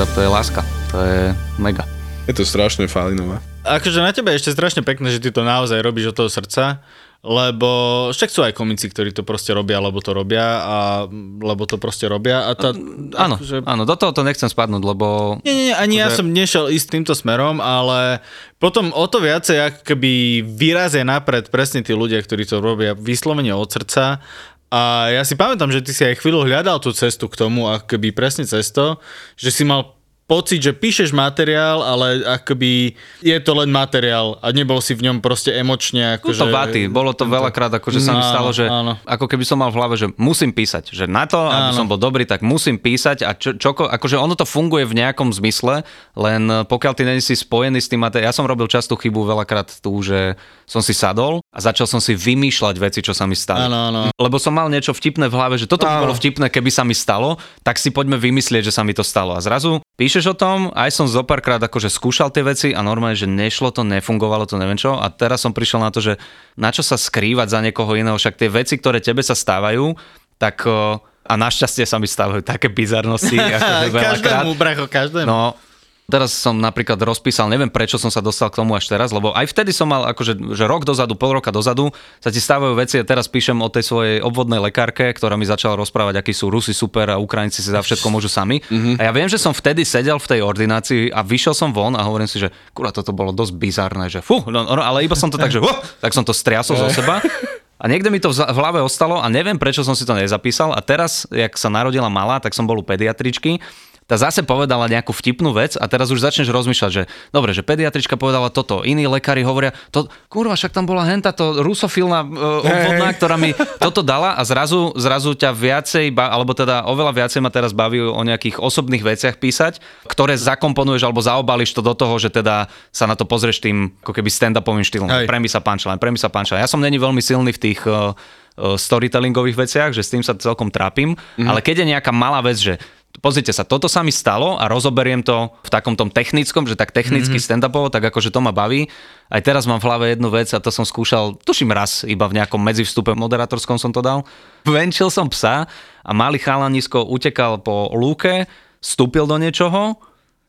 Stand-up to je láska. To je mega. Je to strašne falinové. Akože na tebe je ešte strašne pekné, že ty to naozaj robíš od toho srdca, lebo však sú aj komici, ktorí to proste robia, lebo to robia a lebo to proste robia a tá, Áno, akože, áno, do toho to nechcem spadnúť, lebo Nie, nie, ani ja Akože- som nešiel ísť týmto smerom, ale potom o to viacej, ako keby vyrazia napred presne tí ľudia, ktorí to robia vyslovene od srdca. A ja si pamätám, že ty si aj chvíľu hľadal tú cestu k tomu, ako keby presne cesto, že si mal pocit, že píšeš materiál, ale akoby je to len materiál a nebol si v ňom proste emočne Akože, akože... to vaty, bolo to veľakrát, akože sa mi Áno, stalo, že áno. ako keby som mal v hlave, že musím písať, že na to, aby Áno. som bol dobrý, tak musím písať a čo, čoko, akože ono to funguje v nejakom zmysle, len pokiaľ ty není si spojený s tým materiálom, ja som robil častú chybu veľakrát tu, že som si sadol a začal som si vymýšľať veci, čo sa mi stali. Áno, áno. Lebo som mal niečo vtipné v hlave, že toto by Áno. bolo vtipné, keby sa mi stalo, tak si poďme vymyslieť, že sa mi to stalo. A zrazu píšeš o tom, aj som zo párkrát akože skúšal tie veci a normálne, že nešlo to, nefungovalo to, neviem čo. A teraz som prišiel na to, že na čo sa skrývať za niekoho iného, však tie veci, ktoré tebe sa stávajú, tak o, a našťastie sa mi stávajú také bizarnosti. akože každému, bracho, každému. No, teraz som napríklad rozpísal, neviem prečo som sa dostal k tomu až teraz, lebo aj vtedy som mal akože že rok dozadu, pol roka dozadu sa ti stávajú veci a teraz píšem o tej svojej obvodnej lekárke, ktorá mi začala rozprávať, akí sú Rusi super a Ukrajinci si za všetko môžu sami. Mm-hmm. A ja viem, že som vtedy sedel v tej ordinácii a vyšiel som von a hovorím si, že kurá, toto bolo dosť bizarné, že fú, no, no, ale iba som to tak, že uh, tak som to striasol zo seba. A niekde mi to v hlave ostalo a neviem, prečo som si to nezapísal. A teraz, jak sa narodila malá, tak som bol u pediatričky tá zase povedala nejakú vtipnú vec a teraz už začneš rozmýšľať, že dobre, že pediatrička povedala toto, iní lekári hovoria, to, kurva, však tam bola henta to rusofilná uh, obvodná, ktorá mi toto dala a zrazu, zrazu ťa viacej, alebo teda oveľa viacej ma teraz baví o nejakých osobných veciach písať, ktoré zakomponuješ alebo zaobališ to do toho, že teda sa na to pozrieš tým ako keby stand-upovým štýlom. Hej. Premisa punchline, premisa punchline. Ja som není veľmi silný v tých uh, storytellingových veciach, že s tým sa celkom trápim, mm-hmm. ale keď je nejaká malá vec, že pozrite sa, toto sa mi stalo a rozoberiem to v takom tom technickom, že tak technicky mm-hmm. stand-upovo, tak akože to ma baví. Aj teraz mám v hlave jednu vec a to som skúšal, tuším raz, iba v nejakom medzivstupe moderátorskom som to dal. Venčil som psa a malý chalanisko utekal po lúke, vstúpil do niečoho,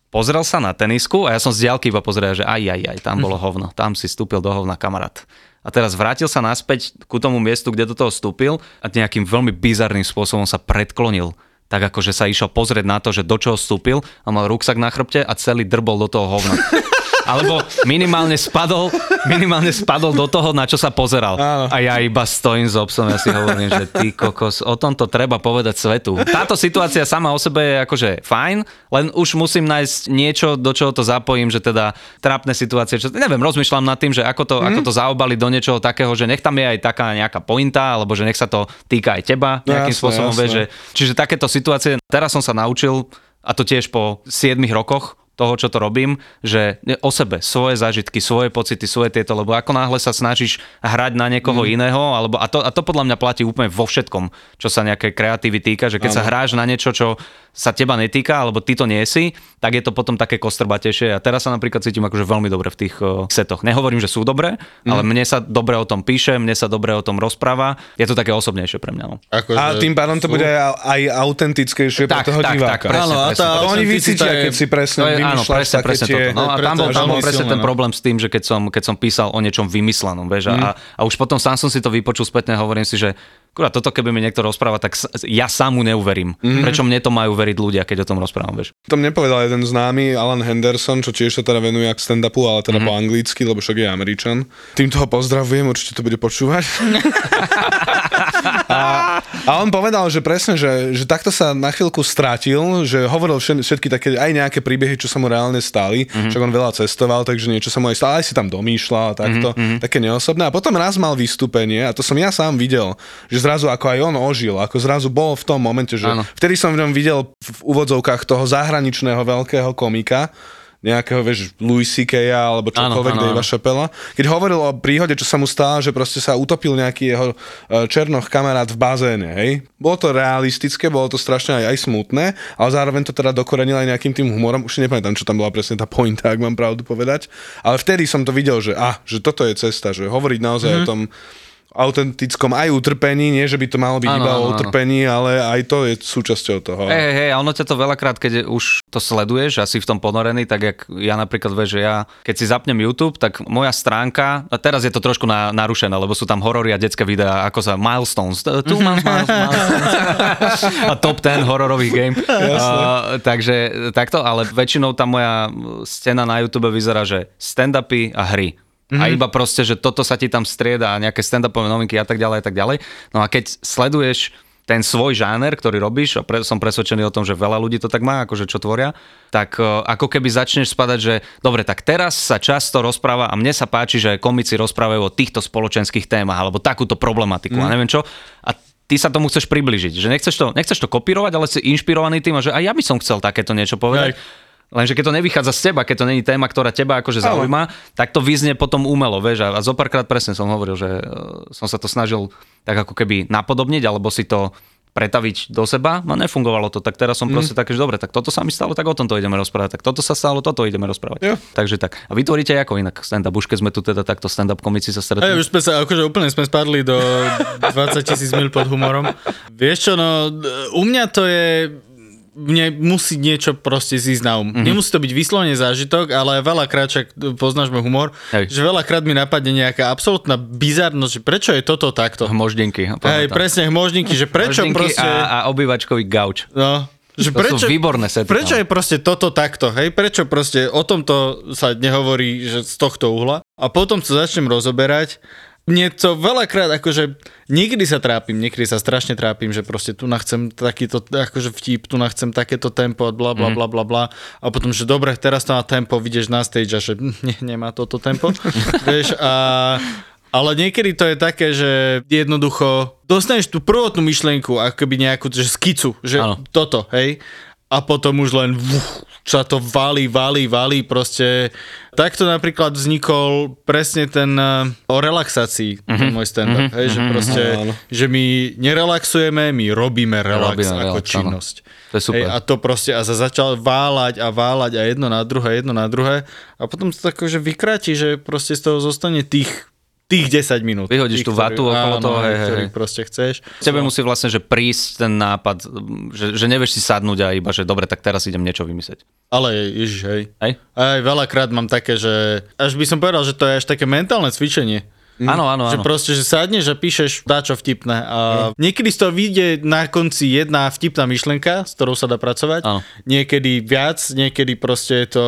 pozrel sa na tenisku a ja som z diaľky iba pozrel, že aj, aj, aj, tam bolo hovno, tam si vstúpil do hovna kamarát. A teraz vrátil sa naspäť ku tomu miestu, kde do toho vstúpil a nejakým veľmi bizarným spôsobom sa predklonil. Tak akože sa išiel pozrieť na to, že do čoho vstúpil a mal ruksak na chrbte a celý drbol do toho hovna. Alebo minimálne spadol, minimálne spadol do toho, na čo sa pozeral. Áno. A ja iba stojím s obsom, ja si hovorím, že ty kokos, o tomto treba povedať svetu. Táto situácia sama o sebe je akože fajn, len už musím nájsť niečo, do čoho to zapojím, že teda trápne situácie, čo, neviem, rozmýšľam nad tým, že ako to, mm. ako to zaobaliť do niečoho takého, že nech tam je aj taká nejaká pointa, alebo že nech sa to týka aj teba No nejakým jasné, spôsobom, jasné. vieš, že, čiže takéto situácie, teraz som sa naučil, a to tiež po 7 rokoch, toho, čo to robím, že o sebe, svoje zážitky, svoje pocity, svoje tieto, lebo ako náhle sa snažíš hrať na niekoho mm. iného, alebo, a, to, a to podľa mňa platí úplne vo všetkom, čo sa nejaké kreatívy týka, že keď ano. sa hráš na niečo, čo sa teba netýka, alebo ty to nie si, tak je to potom také kostrbatejšie. A teraz sa napríklad cítim akože veľmi dobre v tých uh, setoch. Nehovorím, že sú dobré, mm. ale mne sa dobre o tom píše, mne sa dobre o tom rozpráva. Je to také osobnejšie pre mňa. No. Akože A tým pádom to sú- bude aj, autentickejšie pre Tak, toho tak, diváka. tak, presne, Áno, a presne. tá To oni vycítia, je- keď si presne To je, áno, presne, také presne tie... toto. No a tam bol, tam bol presne silné, ten no. problém s tým, že keď som, keď som písal o niečom vymyslenom, vieš, a, a už potom sám som si to vypočul spätne, hovorím si, že kurá, toto keby mi niekto rozpráva, tak ja sám mu neuverím. Prečo mne to majú veriť ľudia, keď o tom rozprávam, vieš? To mne povedal jeden známy, Alan Henderson, čo tiež sa teda venuje k stand-upu, ale teda Mhm. po anglicky, lebo však je Američan. Týmto ho pozdravujem, určite to bude počúvať. a, a on povedal, že presne, že, že takto sa na chvíľku strátil, že hovoril všet- všetky také, aj nejaké príbehy, čo sa mu reálne stali, Mhm. však on veľa cestoval, takže niečo sa mu aj stalo, aj si tam domýšľal a takto, Mhm, také neosobné. A potom raz mal vystúpenie, a to som ja sám videl, že zrazu ako aj on ožil, ako zrazu bol v tom momente, že Áno. vtedy som v ňom videl v úvodzovkách toho zahraničného veľkého komika, nejakého, vieš, Louis C.K. alebo čokoľvek, áno. Chappella. Keď hovoril o príhode, čo sa mu stalo, že proste sa utopil nejaký jeho e, černoch kamarát v bazéne, hej. Bolo to realistické, bolo to strašne aj, aj smutné, ale zároveň to teda dokorenil aj nejakým tým humorom. Už nepamätám, čo tam bola presne tá pointa, ak mám pravdu povedať. Ale vtedy som to videl, že, ah, že toto je cesta, že hovoriť naozaj Mhm. mm-hmm. o tom autentickom aj utrpení, nie že by to malo byť Áno, iba áno, o utrpení, ale aj to je súčasťou toho. Hej, hej, a ono ťa to veľakrát, keď už to sleduješ a si v tom ponorený, tak jak ja napríklad vieš, že ja, keď si zapnem YouTube, tak moja stránka, a teraz je to trošku na, narušené, lebo sú tam horory a detské videá, ako sa Milestones, tu mám Milestones, a top 10 hororových game. Uh, takže takto, ale väčšinou tá moja scéna na YouTube vyzerá, že stand-upy a hry. A iba proste, že toto sa ti tam strieda a nejaké stand-upové novinky a tak ďalej a tak ďalej. No a keď sleduješ ten svoj žáner, ktorý robíš, a pre, som presvedčený o tom, že veľa ľudí to tak má, akože čo tvoria, tak uh, ako keby začneš spadať, že dobre, tak teraz sa často rozpráva a mne sa páči, že komici rozprávajú o týchto spoločenských témach alebo takúto problematiku mm. a neviem čo. A ty sa tomu chceš približiť, že nechceš to, nechceš to kopírovať, ale si inšpirovaný tým, a že aj ja by som chcel takéto niečo povedať. Lenže keď to nevychádza z teba, keď to není téma, ktorá teba akože zaujíma, tak to vyznie potom umelo, vieš. A, a zopárkrát presne som hovoril, že uh, som sa to snažil tak ako keby napodobniť, alebo si to pretaviť do seba, no nefungovalo to, tak teraz som mm. proste taký, že dobre, tak toto sa mi stalo, tak o tomto ideme rozprávať, tak toto sa stalo, toto ideme rozprávať. Jo. Takže tak. A vytvoríte ako inak stand-up, už keď sme tu teda takto stand-up komici sa stretli. už sme sa, akože úplne sme spadli do 20 tisíc mil pod humorom. Vieš čo, no, u mňa to je mne musí niečo proste zísť na um. Mhm. Mm-hmm. Nemusí to byť vyslovene zážitok, ale veľakrát, však poznáš môj humor, Hej. že veľakrát mi napadne nejaká absolútna bizarnosť, že prečo je toto takto. Hmoždenky. Hej, presne hmožníky, že prečo Hmoždenky proste... a, a obývačkový gauč. No, že To prečo, sú výborné sety. Prečo je proste toto takto, hej? Prečo proste o tomto sa nehovorí, že z tohto uhla? A potom to začnem rozoberať. Mne to veľakrát akože niekedy sa trápim, niekedy sa strašne trápim, že proste tu chcem takýto akože vtip, tu chcem takéto tempo, bla bla bla bla bla. A potom, že dobre, teraz to má tempo, vidíš na stage a že ne, nemá toto tempo, vieš a ale niekedy to je také, že jednoducho dostaneš tú prvotnú myšlienku, ako keby nejakú že skicu, že Áno. toto, hej, a potom už len vuf, sa to valí, valí, valí, proste. Takto napríklad vznikol presne ten uh, o relaxácii, mm-hmm. ten môj stand-up, mm-hmm. hej, že proste, Áno. že my nerelaxujeme, my robíme relax Robíme ako relax, áno. činnosť. To je super. Hej, a to proste, a sa začal váľať a váľať a jedno na druhé, jedno na druhé a potom to tak akože vykráti, že proste z toho zostane tých tých 10 minút. Vyhodíš tú vatu okolo áno, toho, hej, hej, ktorý hej. proste chceš. Tebe musí vlastne, že prísť ten nápad, že, že nevieš si sadnúť a iba, že dobre, tak teraz idem niečo vymyslieť. Ale ježiš, hej. Hej? Aj veľakrát mám také, že až by som povedal, že to je až také mentálne cvičenie. Áno, áno, Že áno. proste, že sadneš a píšeš dáčo vtipné a niekedy z toho vyjde na konci jedna vtipná myšlenka, s ktorou sa dá pracovať. Áno. Niekedy viac, niekedy proste je to...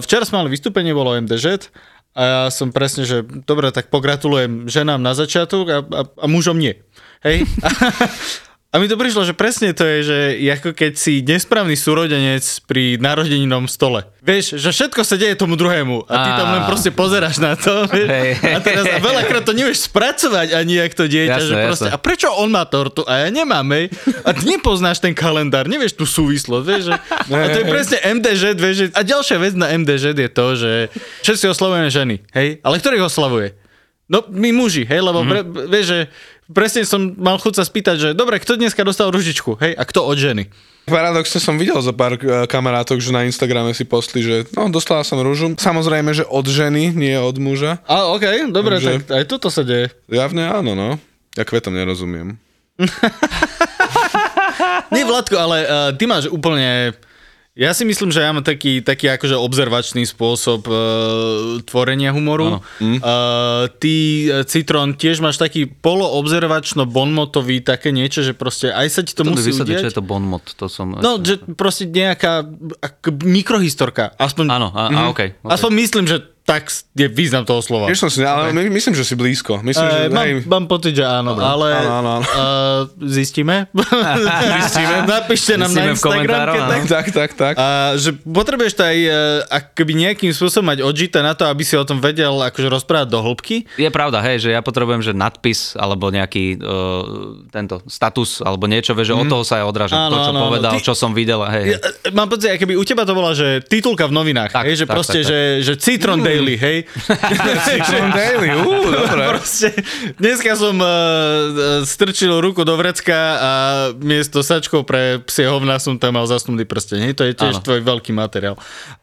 Včera sme mali vystúpenie, bolo MDŽ a ja som presne, že dobre, tak pogratulujem ženám na začiatok a, a, a mužom nie. Hej? A mi to prišlo, že presne to je, že ako keď si nesprávny súrodenec pri narodeninom stole. Vieš, že všetko sa deje tomu druhému a ty tam len proste pozeráš na to. Vieš? A teraz a veľakrát to nevieš spracovať ani jak to dieťa. Jasné, že proste, jasné. a prečo on má tortu a ja nemám, hej? A ty nepoznáš ten kalendár, nevieš tú súvislosť, vieš? Že, a to je presne MDŽ, vieš? Že, a ďalšia vec na MDŽ je to, že všetci oslavujeme ženy, hej? Ale ktorých oslavuje? No, my muži, hej, lebo pre, vieš, že presne som mal chuť sa spýtať, že dobre, kto dneska dostal ružičku, hej, a kto od ženy? Paradoxne som videl za pár eh, kamarátok, že na Instagrame si postli, že no, dostala som rúžu. Samozrejme, že od ženy, nie od muža. A okej, dobre, Takže- tak aj toto sa deje. Javne áno, no. Ja kvetom nerozumiem. Nie, Vladko, ale uh, ty máš úplne... Ja si myslím, že ja mám taký, taký akože obzervačný spôsob uh, tvorenia humoru. Uh, ty, uh, Citron, tiež máš taký poloobzervačno-bonmotový také niečo, že proste aj sa ti to, To musí vysvetli, čo udiať. je to bonmot. To som... No, že proste nejaká ak, mikrohistorka. Aspoň, Áno, a, a okej. Okay, aspoň myslím, že tak je význam toho slova. Tiež som si, ale my, myslím, že si blízko. Myslím, že Uh, mám, hej, mám pocit, že áno, ale Áno, áno, áno. Uh, zistíme. zistíme. Napíšte nám Zistíme na Instagram, áno. tak tak, tak, tak. a že potrebuješ to aj uh, akoby nejakým spôsobom mať odžité na to, aby si o tom vedel akože rozprávať do hĺbky. Je pravda, hej, že ja potrebujem, že nadpis alebo nejaký uh, tento status alebo niečo, že od toho sa aj odrážam. Áno, to, čo áno, povedal, Ty- čo som videl, hej. Ja, e, mám pocit, keby u teba to bola, že titulka v novinách, Tak, hej, že tak, proste, tak, tak. Že, že Citron Daily, hej. Citron Daily, ú, dobre. Proste, dneska som uh, strčil ruku do vrecka a miesto sačkov pre psie hovna som tam mal zasnutý prsteň. Hej, to je tiež Áno. tvoj veľký materiál.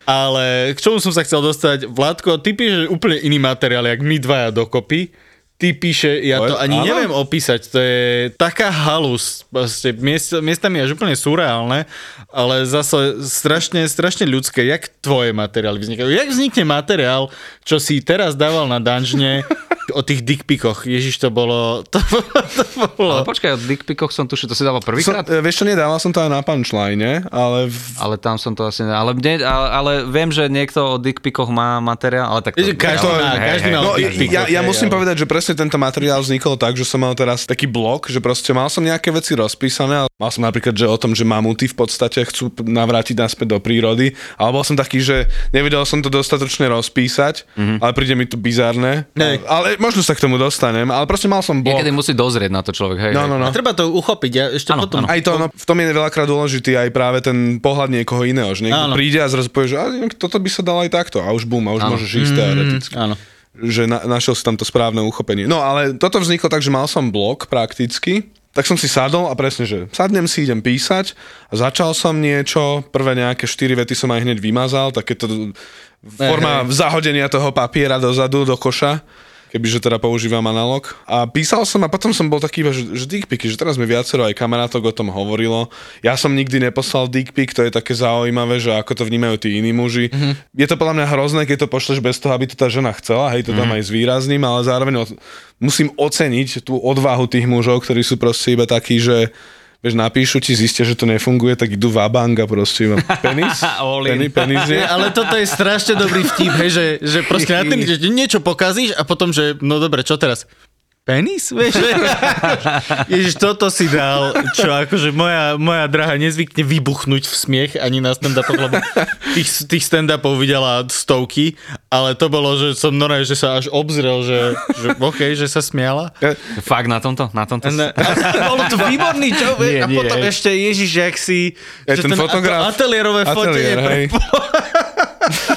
Ale k čomu som sa chcel dostať? Vládko, ty píšeš úplne iný materiál, jak my dvaja dokopy. Ty píše, ja to ani áno? neviem opísať, to je taká halus, proste miest, miestami až úplne surreálne, ale zase strašne, strašne ľudské. Jak tvoje materiály vznikajú? Jak vznikne materiál, čo si teraz dával na danžne o tých dickpikoch? Ježiš, to bolo... To, to bolo... Ale počkaj, o dickpikoch som tušil, to si dával Som, prvýkrát? e, vieš čo, nedával som to aj na punchline, ale v, Ale tam som to asi... Ne... Ale, mne, ale, ale viem, že niekto o dickpikoch má materiál, ale tak to... Každý hej, každý hej. má No, ja, dickpikoch, ja, ja hej, musím ale- povedať, že presne tento materiál vznikol tak, že som mal teraz taký blok, že proste mal som nejaké veci rozpísané. a Mal som napríklad, že o tom, že mamuty v podstate chcú navrátiť naspäť do prírody, ale bol som taký, že nevedel som to dostatočne rozpísať, Mhm. ale príde mi to bizarné. Hej. Ale možno sa k tomu dostanem, ale proste mal som blok. Niekedy musí dozrieť na to človek, hej. No, no, no. A treba to uchopiť, ja ešte Áno, potom... áno. Aj to, no, v tom je veľakrát dôležitý aj práve ten pohľad niekoho iného, že niekto Áno. príde a zrazu povie, že a, toto by sa dalo aj takto a už bum, a už Áno. môžeš ísť teoreticky. Áno. Že na, našiel si tam to správne uchopenie. No ale toto vzniklo tak, že mal som blog prakticky, tak som si sadol a presne, že sadnem si, idem písať a začal som niečo, prvé nejaké štyri vety som aj hneď vymazal, takéto forma zahodenia toho papiera dozadu, do koša kebyže teda používam analog. A písal som a potom som bol taký, iba, že, že dickpiky, že teraz mi viacero aj kamarátok o tom hovorilo. Ja som nikdy neposlal dickpik, to je také zaujímavé, že ako to vnímajú tí iní muži. Mm-hmm. Je to podľa mňa hrozné, keď to pošleš bez toho, aby to tá žena chcela, hej, to tam aj zvýrazním, ale zároveň musím oceniť tú odvahu tých mužov, ktorí sú proste iba takí, že vieš, napíšu ti, zistia, že to nefunguje, tak idú vabang a proste iba penis, penis, penis? Nie, ale toto je strašne dobrý vtip, hej, že, že proste na ten, že niečo pokazíš a potom, že no dobre, čo teraz? Penis? Vieš, že? Ježiš, toto si dal, čo akože moja, moja drahá nezvykne vybuchnúť v smiech ani na stand-upoch, lebo tých, tých stand-upov videla stovky, ale to bolo, že som normálne, že sa až obzrel, že, že OK, že sa smiala. Fakt na tomto? Na tomto? Ne, a bolo to výborný, čo? Nie, a nie, potom hej. ešte, Ježiš, jak si... Aj ten fotograf. ato- Ateliérové Ateliér, fotenie. hej.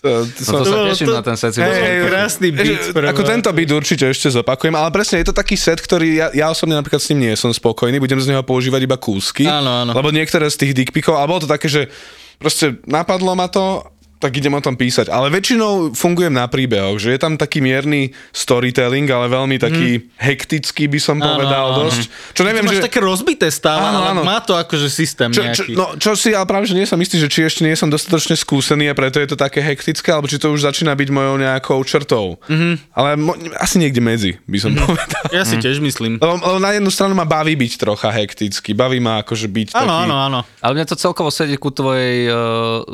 To, to No to sa bolo teším to- na ten set. si Hej, krásny beat. Pre ako tento beat určite ešte zopakujem, ale presne je to taký set, ktorý ja, ja osobne napríklad s ním nie som spokojný, budem z neho používať iba kúsky. Áno, áno. Lebo niektoré z tých dickpikov, ale bolo to také, že proste napadlo ma to, tak idem o tom písať. Ale väčšinou fungujem na príbehoch, že je tam taký mierny storytelling, ale veľmi taký hektický by som Mhm. Áno, povedal áno. dosť. Čo neviem, Máš že... také rozbité stále, Áno, ale áno. má to akože systém Čo, čo, nejaký. no, čo si, ale práve, že nie som istý, že či ešte nie som dostatočne skúsený a preto je to také hektické, alebo či to už začína byť mojou nejakou črtou. Mhm. Mm-hmm. Ale mo, asi niekde medzi, by som mm-hmm. povedal. Ja si tiež myslím. Lebo, lebo na jednu stranu ma baví byť trocha hektický, baví ma akože byť Áno, taký... áno, áno. Ale mňa to celkovo sedí ku tvojej uh,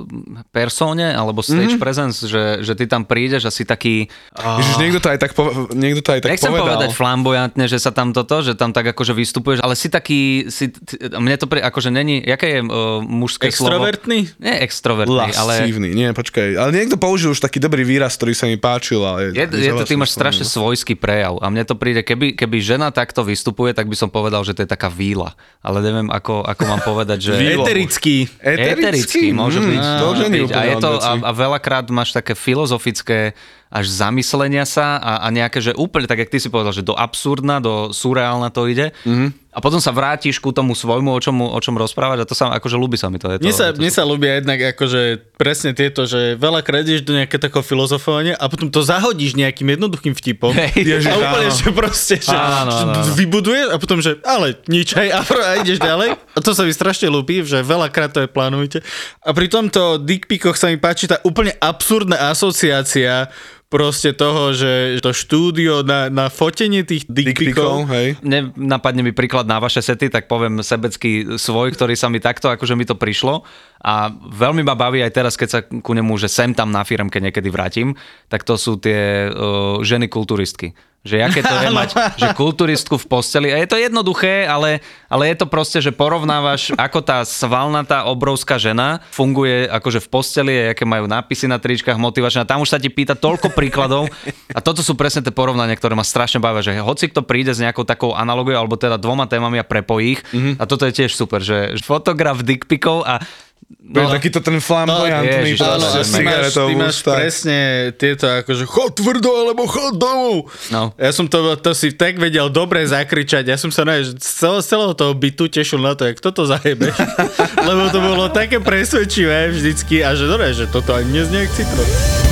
persóne, alebo stage mm-hmm. presence, že, že ty tam prídeš a si taký... Ježiš, niekto to aj tak, po, niekto to aj tak Nechcem povedal. povedať flamboyantne, že sa tam toto, že tam tak akože vystupuješ, ale si taký, si, t- mne to pri, akože není, jaké je uh, mužské Extrovertný? slovo? Nie extrovertný, ale Lascívny, nie, počkaj. Ale niekto použil už taký dobrý výraz, ktorý sa mi páčil. Ale je, je to, ty máš strašne svojský prejav a mne to príde, keby, keby žena takto vystupuje, tak by som povedal, že to je taká víla. Ale neviem, ako, ako mám povedať, že... Eterický. Eterický, môže byť. To môže že nie byť. A, je to, a, veci. a veľakrát máš také filozofické až zamyslenia sa a, a nejaké, že úplne tak, jak ty si povedal, že do absurdna, do surreálna to ide. Mm-hmm. A potom sa vrátiš ku tomu svojmu, o čom, o čom rozprávať a to sa, akože ľúbi sa mi to. Je to Mne sa, je to mne sa ľúbia jednak akože presne tieto, že veľa ideš do nejaké takého filozofovania a potom to zahodíš nejakým jednoduchým vtipom Hej. a úplne, že proste, že, Áno, že áno, áno. vybuduješ a potom, že ale nič, hej, a, pro- a ideš ďalej. A to sa mi strašne ľúbi, že veľakrát to aj plánujete. A pri tomto dickpikoch sa mi páči tá úplne absurdná asociácia proste toho, že to štúdio na, na fotenie tých Dickpikov, hej. Nenapadne mi príklad na vaše sety, tak poviem sebecký svoj, ktorý sa mi takto, akože mi to prišlo a veľmi ma baví aj teraz, keď sa ku nemu, že sem tam na firmke niekedy vrátim, tak to sú tie uh, ženy kulturistky. Že aké to je mať, že kulturistku v posteli. A je to jednoduché, ale, ale je to proste, že porovnávaš, ako tá svalnatá obrovská žena funguje akože v posteli, aké majú nápisy na tričkách motivačné. A tam už sa ti pýta toľko príkladov. A toto sú presne tie porovnania, ktoré ma strašne bavia, že hoci kto príde s nejakou takou analogiou, alebo teda dvoma témami a prepojí ich. Mhm. A toto je tiež super, že fotograf dickpikov a To je takýto ten flamboyantný je ty máš, cigaretou ty máš ústach. presne tieto akože chod tvrdo alebo chod domov. No. Ja som to, to si tak vedel dobre zakričať. Ja som sa ne, z celého, celého toho bytu tešil na to, jak toto zajebe. Lebo to bolo také presvedčivé vždycky a že dobre, že toto ani jak citro.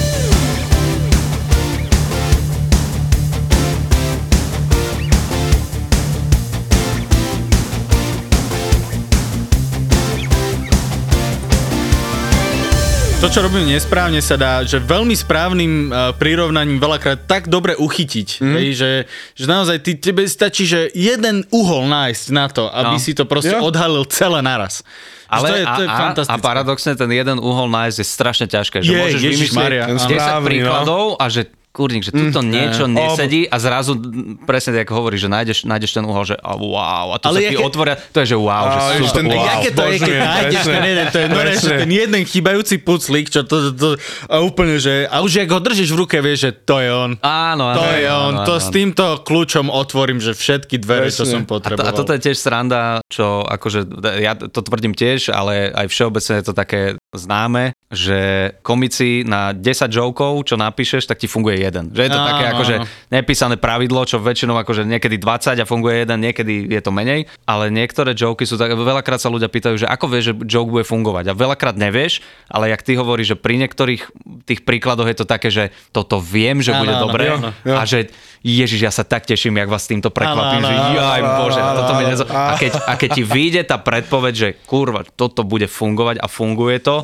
To, čo robím nesprávne, sa dá, že veľmi správnym uh, prirovnaním veľakrát tak dobre uchytiť, mm. hej, že, že naozaj ty, tebe stačí, že jeden uhol nájsť na to, aby No. si to proste Jo. odhalil celé naraz. Ale to je, a, to je a, a fantastické. paradoxne ten jeden uhol nájsť je strašne ťažké. Že Je, môžeš vymyslieť áno. 10 Správny, no. príkladov a že kurník, že tuto niečo nesedí a zrazu mm, presne tak hovoríš, že nájdeš, nájdeš ten uhol, že a wow, a tu Ale sa ti otvoria, to je že wow, že super, ten- wow. Jaké to je, keď nájdeš presne. ten jeden, to je že Presne. ten jeden chybajúci puclík, čo to, to, to a úplne, že a už jak ho držíš v ruke, vieš, že to je on. Áno, áno. To je áno, on, áno, to áno. s týmto kľúčom otvorím, že všetky dvere, čo som Presne. A to, potreboval. a toto je tiež sranda, čo akože, ja to tvrdím tiež, ale aj všeobecne je to také známe, že komici na 10 jokov, čo napíšeš, tak ti funguje jeden. Že je to Áno, také akože áno. nepísané pravidlo, čo väčšinou akože niekedy 20 a funguje jeden, niekedy je to menej, ale niektoré joky sú tak, veľakrát sa ľudia pýtajú, že ako vieš, že joke bude fungovať a veľakrát nevieš, ale jak ty hovoríš, že pri niektorých tých príkladoch je to také, že toto viem, že Áno, bude áno, dobre jo, jo. a že Ježiš, ja sa tak teším, jak vás týmto prekvapím, Áno, že áno, áno, jaj, bože, áno, toto mi áno, nezo... A keď, a keď ti vyjde tá predpoveď, že kurva, toto bude fungovať a funguje to,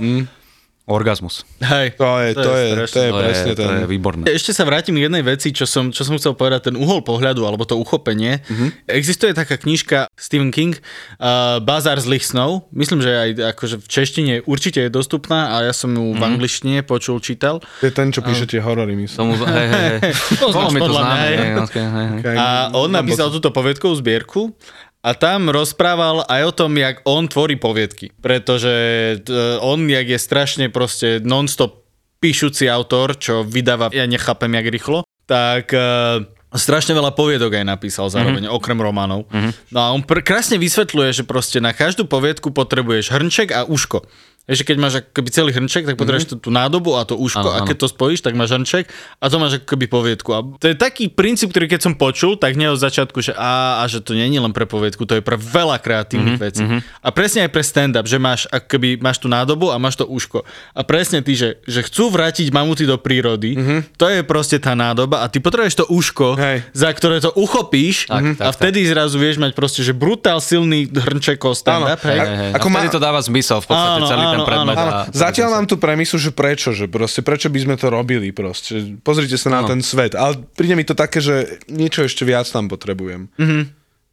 orgazmus. Hej, To je, to je, to je To presne je, to je výborné. Ešte sa vrátim k jednej veci, čo som, čo som chcel povedať, ten uhol pohľadu, alebo to uchopenie. Mm-hmm. Existuje taká knižka Stephen King, uh, Bazar zlých snov. Myslím, že aj akože v češtine určite je dostupná a ja som ju mm-hmm. v angličtine počul, čítal. To je ten, čo píše tie horory, myslím. Tomu, hej, hej, hej. Poznáš to podľa mňa. A on napísal túto poviedkovú zbierku a tam rozprával aj o tom, jak on tvorí poviedky. Pretože e, on, jak je strašne proste non-stop píšuci autor, čo vydáva, ja nechápem, jak rýchlo, tak e, strašne veľa poviedok aj napísal zároveň, mm-hmm. okrem románov. Mm-hmm. No a on pr- krásne vysvetľuje, že proste na každú poviedku potrebuješ hrnček a uško. Vieš, že keď máš ako keby celý hrnček, tak potrebuješ mm-hmm. tú, tú nádobu a to uško. Áno, a keď to spojíš, tak máš hrnček a to máš ako keby poviedku. A to je taký princíp, ktorý keď som počul, tak nie od začiatku, že a, a že to nie je len pre poviedku, to je pre veľa kreatívnych mm-hmm. vecí. A presne aj pre stand-up, že máš ako keby máš tú nádobu a máš to uško. A presne ty, že, že chcú vrátiť mamuty do prírody, mm-hmm. to je proste tá nádoba a ty potrebuješ to uško, Hej. za ktoré to uchopíš Tak, a tak, vtedy zrazu vieš mať proste, že brutál silný hrnčekov stand-up. Hej. Hej, hej. Ako a má- vtedy to dáva zmysel v podstate Áno, celý ten áno, predmet. áno. a- Zatiaľ mám tú premisu, že prečo, že proste, prečo by sme to robili proste. Pozrite sa na Áno. ten svet. Ale príde mi to také, že niečo ešte viac tam potrebujem.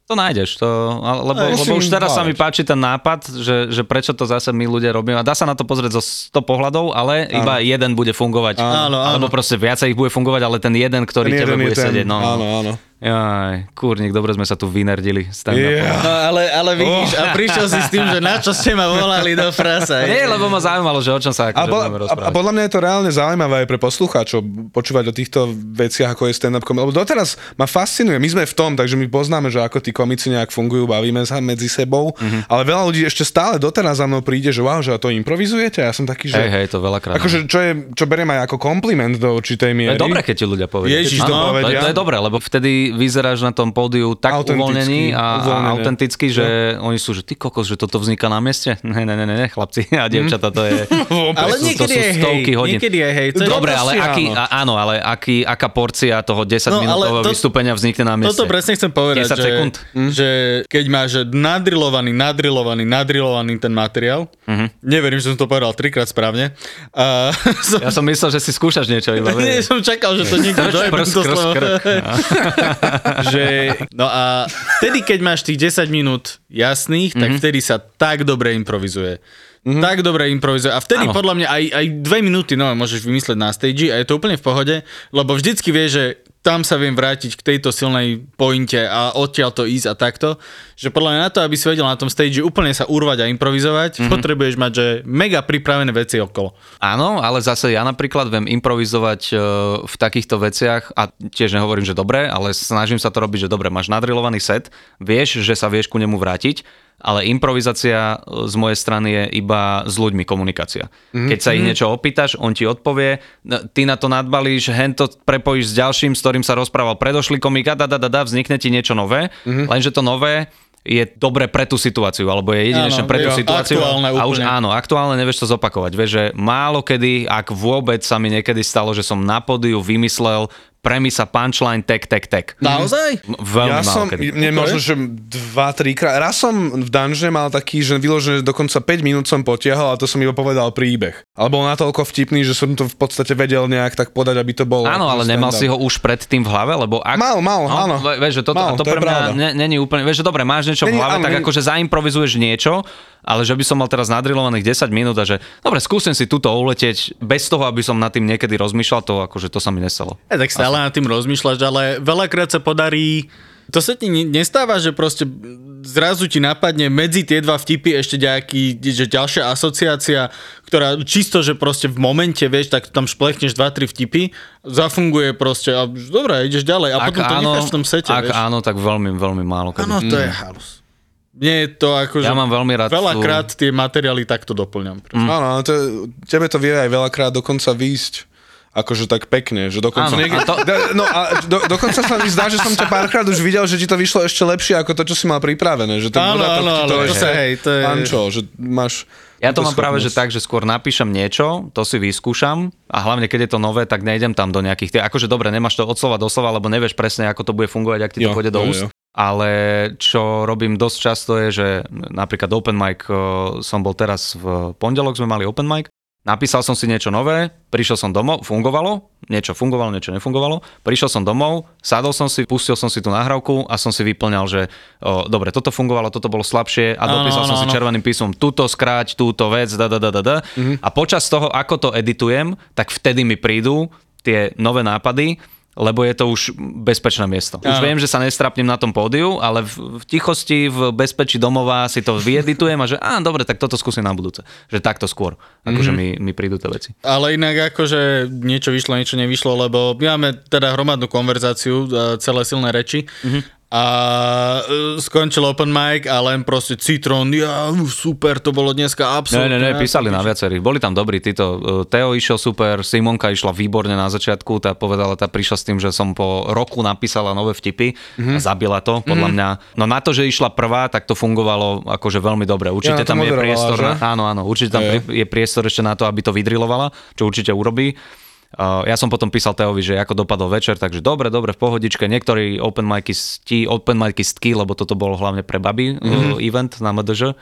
To nájdeš, to, ale- lebo, Ale lebo už teraz sa mi páči ten nápad, že, že prečo to zase my ľudia robíme. A dá sa na to pozrieť zo 100 pohľadov, ale iba jeden bude fungovať. Áno, áno. Alebo proste viacej ich bude fungovať, ale ten jeden, ktorý Ten tebe jeden je bude ten, sedieť. No, áno, áno. Jaj, kurník, dobre sme sa tu vynerdili. Yeah. No ale, ale vidíš, a prišiel si s tým, že na čo ste ma volali do frasa. Nie, lebo ma zaujímalo, že o čom sa A, akože po, budeme a, a podľa mňa je to reálne zaujímavé aj pre poslucháčov počúvať o týchto veciach, ako je stand-up comedy. Lebo doteraz ma fascinuje, my sme v tom, takže my poznáme, že ako tí komici nejak fungujú, bavíme sa medzi sebou, Mhm. ale veľa ľudí ešte stále doteraz za mnou príde, že wow, že to improvizujete. A ja som taký, že... Hej, hej, to veľakrát. Akože, čo, je, čo beriem aj ako kompliment do určitej To miery. je dobré, keď ti ľudia povedia. Ježiš, to Áno, to, to je dobré, lebo vtedy vyzeráš na tom pódiu tak Autentický, uvoľnený a, a uvoľnené. autenticky, že oni sú, že ty kokos, že toto vzniká na mieste? Ne, ne, ne, ne, chlapci a dievčata, to je... Ale to sú- to niekedy sú stovky hej, hodín. niekedy je hej. Dobre, ale aký, áno. a, áno, ale aký, aká porcia toho 10 No, to- vystúpenia vznikne na mieste? Toto presne chcem povedať, 10 že, sekúnd. že keď máš nadrilovaný, nadrilovaný, nadrilovaný ten materiál, Mhm. neverím, že som to povedal trikrát správne, a som, Ja som myslel, že si skúšaš niečo iba. nie, som čakal, že to niekto Krč, dojebe prsk, to slovo. že, no a vtedy, keď máš tých 10 minút jasných, tak Mhm. vtedy sa tak dobre improvizuje. Tak dobre improvizuje. A vtedy Áno. podľa mňa aj, aj dve minúty no, môžeš vymysleť na stage a je to úplne v pohode, lebo vždycky vieš, že tam sa viem vrátiť k tejto silnej pointe a odtiaľ to ísť a takto. Že podľa mňa na to, aby si vedel na tom stage úplne sa urvať a improvizovať, mm-hmm. potrebuješ mať, že mega pripravené veci okolo. Áno, ale zase ja napríklad viem improvizovať e, v takýchto veciach a tiež nehovorím, že dobre, ale snažím sa to robiť, že dobre, máš nadrilovaný set, vieš, že sa vieš ku nemu vrátiť, ale improvizácia e, z mojej strany je iba s ľuďmi komunikácia. Keď sa ich niečo opýtaš, on ti odpovie, n- ty na to nadbalíš, hen to prepojíš s ďalším, s ktorým sa rozprával predošlý komik a da, da, da, da, vznikne ti niečo nové, lenže to nové je dobre pre tú situáciu, alebo je jedinečné Áno, pre tú jo, situáciu. aktuálne a už úplne. áno, aktuálne nevieš to zopakovať. Vieš, že málo kedy, ak vôbec sa mi niekedy stalo, že som na pódiu vymyslel premisa, punchline, tek, tek, tek. Naozaj? M- Veľmi ja som, nie, možno, že dva, tri krát. Raz som v dungeone mal taký, že vyložené dokonca 5 minút som potiahol a to som iba povedal príbeh. Ale bol natoľko vtipný, že som to v podstate vedel nejak tak podať, aby to bolo. Áno, ale nemal si ho už predtým v hlave, lebo ak... Mal, mal, no, áno. Vieš, že toto, Mal, to, to pre mňa není úplne... Vieš, že dobre, máš niečo v Není- hlave, áno, tak není- akože zaimprovizuješ niečo, ale že by som mal teraz nadrilovaných 10 minút a že dobre, skúsim si túto uletieť bez toho, aby som nad tým niekedy rozmýšľal, to akože to sa mi nestalo. Ja, tak stále nad tým rozmýšľaš, ale veľakrát sa podarí... To sa ti ne- nestáva, že proste zrazu ti napadne medzi tie dva vtipy ešte nejaký, že ďalšia asociácia, ktorá čisto, že proste v momente, vieš, tak tam šplechneš dva, tri vtipy, zafunguje proste a dobre, ideš ďalej a potom to necháš v tom sete, ak vieš. áno, tak veľmi, veľmi málo. Áno, to je halus. Nie je to ako, Ja mám veľmi rád Veľakrát tie materiály takto doplňam. Mm. Áno, ale to, tebe to vie aj veľakrát dokonca výjsť akože tak pekne, že dokonca Áno, niekde, a to- no a do, dokonca sa mi zdá, že som ťa párkrát už videl, že ti to vyšlo ešte lepšie ako to, čo si mal pripravené, že ten Áno, áno, to ešte sa, hej, to je- pančo, že máš Ja to mám práve, že schopnosť. tak, že skôr napíšem niečo, to si vyskúšam a hlavne keď je to nové, tak nejdem tam do nejakých, tie, akože dobre, nemáš to od slova do slova, lebo nevieš presne, ako to bude fungovať, ak ti to pôjde do jo, úst. jo. Ale čo robím dosť často je, že napríklad open mic, som bol teraz v pondelok, sme mali open mic, napísal som si niečo nové, prišiel som domov, fungovalo, niečo fungovalo, niečo nefungovalo, prišiel som domov, sadol som si, pustil som si tú nahrávku a som si vyplňal, že o, dobre, toto fungovalo, toto bolo slabšie a Áno, dopísal som áno, si červeným písmom túto skráť, túto vec, da, da, da, da, da. Mhm. A počas toho, ako to editujem, tak vtedy mi prídu tie nové nápady, lebo je to už bezpečné miesto. Už Áno. viem, že sa nestrapnem na tom pódiu, ale v, v tichosti, v bezpečí domova si to vyeditujem a že á, dobre, tak toto skúsim na budúce. Že takto skôr, akože Mhm. mi, mi prídu tie veci. Ale inak akože niečo vyšlo, niečo nevyšlo, lebo my máme teda hromadnú konverzáciu, celé silné reči. Mhm. A e, skončil open mic a len proste Citron, ja, super, to bolo dneska Ne, absolútne. ne, ne, písali na viacerých. Boli tam dobrí títo. e, Teo išiel super, Simonka išla výborne na začiatku, tá povedala, tá prišla s tým, že som po roku napísala nové vtipy a zabila to, podľa mňa. No na to, že išla prvá, tak to fungovalo akože veľmi dobre. Určite Ja, tam je priestor, že? na, áno, áno, určite tam Je. je priestor ešte na to, aby to vydrilovala, čo určite urobí. Uh, ja som potom písal Teovi, že ako dopadol večer, takže dobre, dobre, v pohodičke. Niektorí open micy sti, open micy stky, lebo toto bolo hlavne pre baby mm-hmm. event na MDŽ.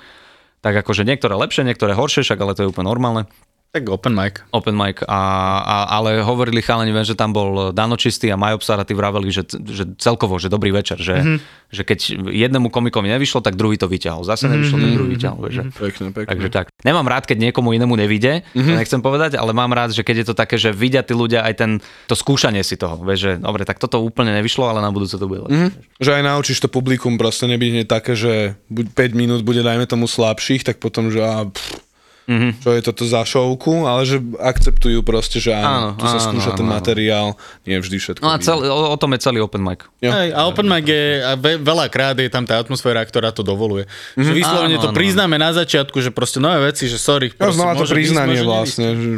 Tak akože niektoré lepšie, niektoré horšie, však ale to je úplne normálne. Tak open mic. open mic, a, a, ale hovorili chalani, viem, že tam bol Dano Čistý a Majo Psar a tí vraveli, že, že celkovo, že dobrý večer, že, Mhm. mm-hmm. že keď jednému komikovi nevyšlo, tak druhý to vyťahol. Zase nevyšlo, tak druhý vyťahol. Že. Pekne, pekne. Takže tak. Nemám rád, keď niekomu inému Mhm. mm-hmm. nechcem povedať, ale mám rád, že keď je to také, že vidia tí ľudia aj ten, to skúšanie si toho. Vieš, že dobre, tak toto úplne nevyšlo, ale na budúce to bude lepšie. Mm-hmm. Že aj naučíš to publikum proste nebyť také, že buď 5 minút bude dajme tomu slabších, tak potom, že á, pff, mm-hmm. čo je toto za šovku, ale že akceptujú proste, že áno, Áno, tu sa áno, skúša áno, ten áno. materiál, nie vždy všetko. No a vyjde. cel, o, o tom je celý open mic. Jo. Hej, a open mic je, a ve, veľakrát je tam tá atmosféra, ktorá to dovoluje. Že vyslovene Áno, to áno. priznáme na začiatku, že proste nové veci, že sorry. No, proste znova to priznanie môže nebyť. vlastne. Že...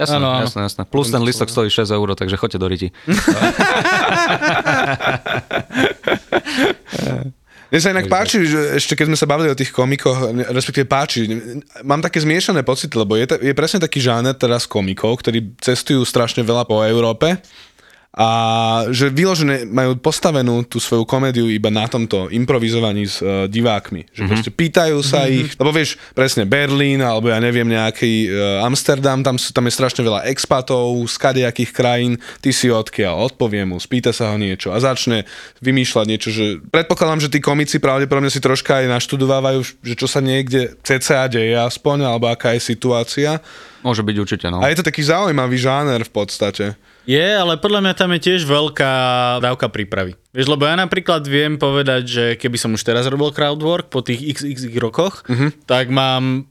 Jasné, Áno, áno. jasné, jasné. Plus ten listok stojí 6 eur, takže choďte do riti. Mne sa inak páči, že ešte keď sme sa bavili o tých komikoch, respektíve páči, mám také zmiešané pocity, lebo je, je presne taký žáner teraz komikov, ktorí cestujú strašne veľa po Európe a že vyložené majú postavenú tú svoju komédiu iba na tomto improvizovaní s uh, divákmi. Že mm-hmm. proste pýtajú sa mm-hmm. ich, lebo vieš, presne Berlín, alebo ja neviem, nejaký uh, Amsterdam, tam, sú, tam je strašne veľa expatov z kadejakých krajín, ty si odkiaľ, odpovie mu, spýta sa ho niečo a začne vymýšľať niečo, že predpokladám, že tí komici pravdepodobne si troška aj naštudovávajú, že čo sa niekde cca deje aspoň, alebo aká je situácia. Môže byť určite, no. A je to taký zaujímavý žáner v podstate. Je, ale podľa mňa tam je tiež veľká dávka prípravy. Vieš, lebo ja napríklad viem povedať, že keby som už teraz robil crowdwork po tých xx rokoch, uh-huh. tak mám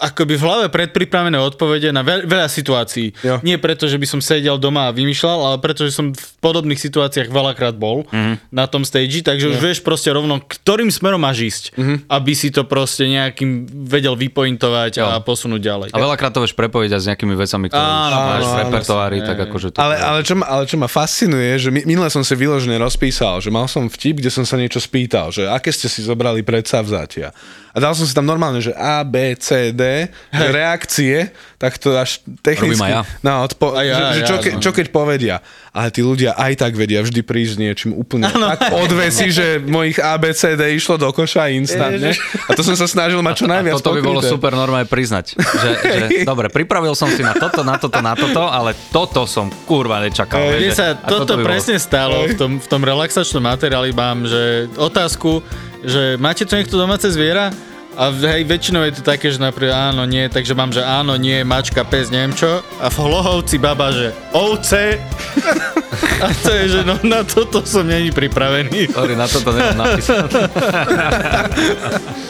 akoby v hlave predpripravené odpovede na veľ, veľa situácií. Jo. Nie preto, že by som sedel doma a vymýšľal, ale preto, že som v podobných situáciách veľakrát bol uh-huh. na tom stage, takže už vieš proste rovno, ktorým smerom máš ísť, uh-huh. aby si to proste nejakým vedel vypointovať Jo. a posunúť ďalej. A veľakrát to vieš prepojiť aj s nejakými vecami, ktoré Áno, už máš áno, v repertoári, tak akože to... Ale, ale, čo ma, ale čo ma fascinuje, že mi- minule som si vyložene rozpísal, že mal som vtip, kde som sa niečo spýtal, že aké ste si zobrali predsavzatia. A dal som si tam normálne, že A, B, C, D, že reakcie, tak to až technicky... Ja. No, odpo- Aj ja, že, že ja, čo, ke, no. čo keď povedia? Ale tí ľudia aj tak vedia vždy prísť s niečím úplne tak odvesi, že mojich A, B, C, D išlo do koša instantne. A to som sa snažil mať čo najviac Toto by bolo super normálne priznať. Že, že, dobre, pripravil som si na toto, na toto, na toto, ale toto som kurva nečakal. Mne vieš, sa a toto by bolo- presne stalo v tom, v tom relaxačnom materiáli mám, že otázku, že máte tu niekto domáce zviera? A hej, väčšinou je to také, že napríklad áno, nie, takže mám, že áno, nie, mačka, pes, neviem čo. A v hlohovci baba, že ovce. A to je, že no na toto som není pripravený. Sorry, na toto nemám napísať.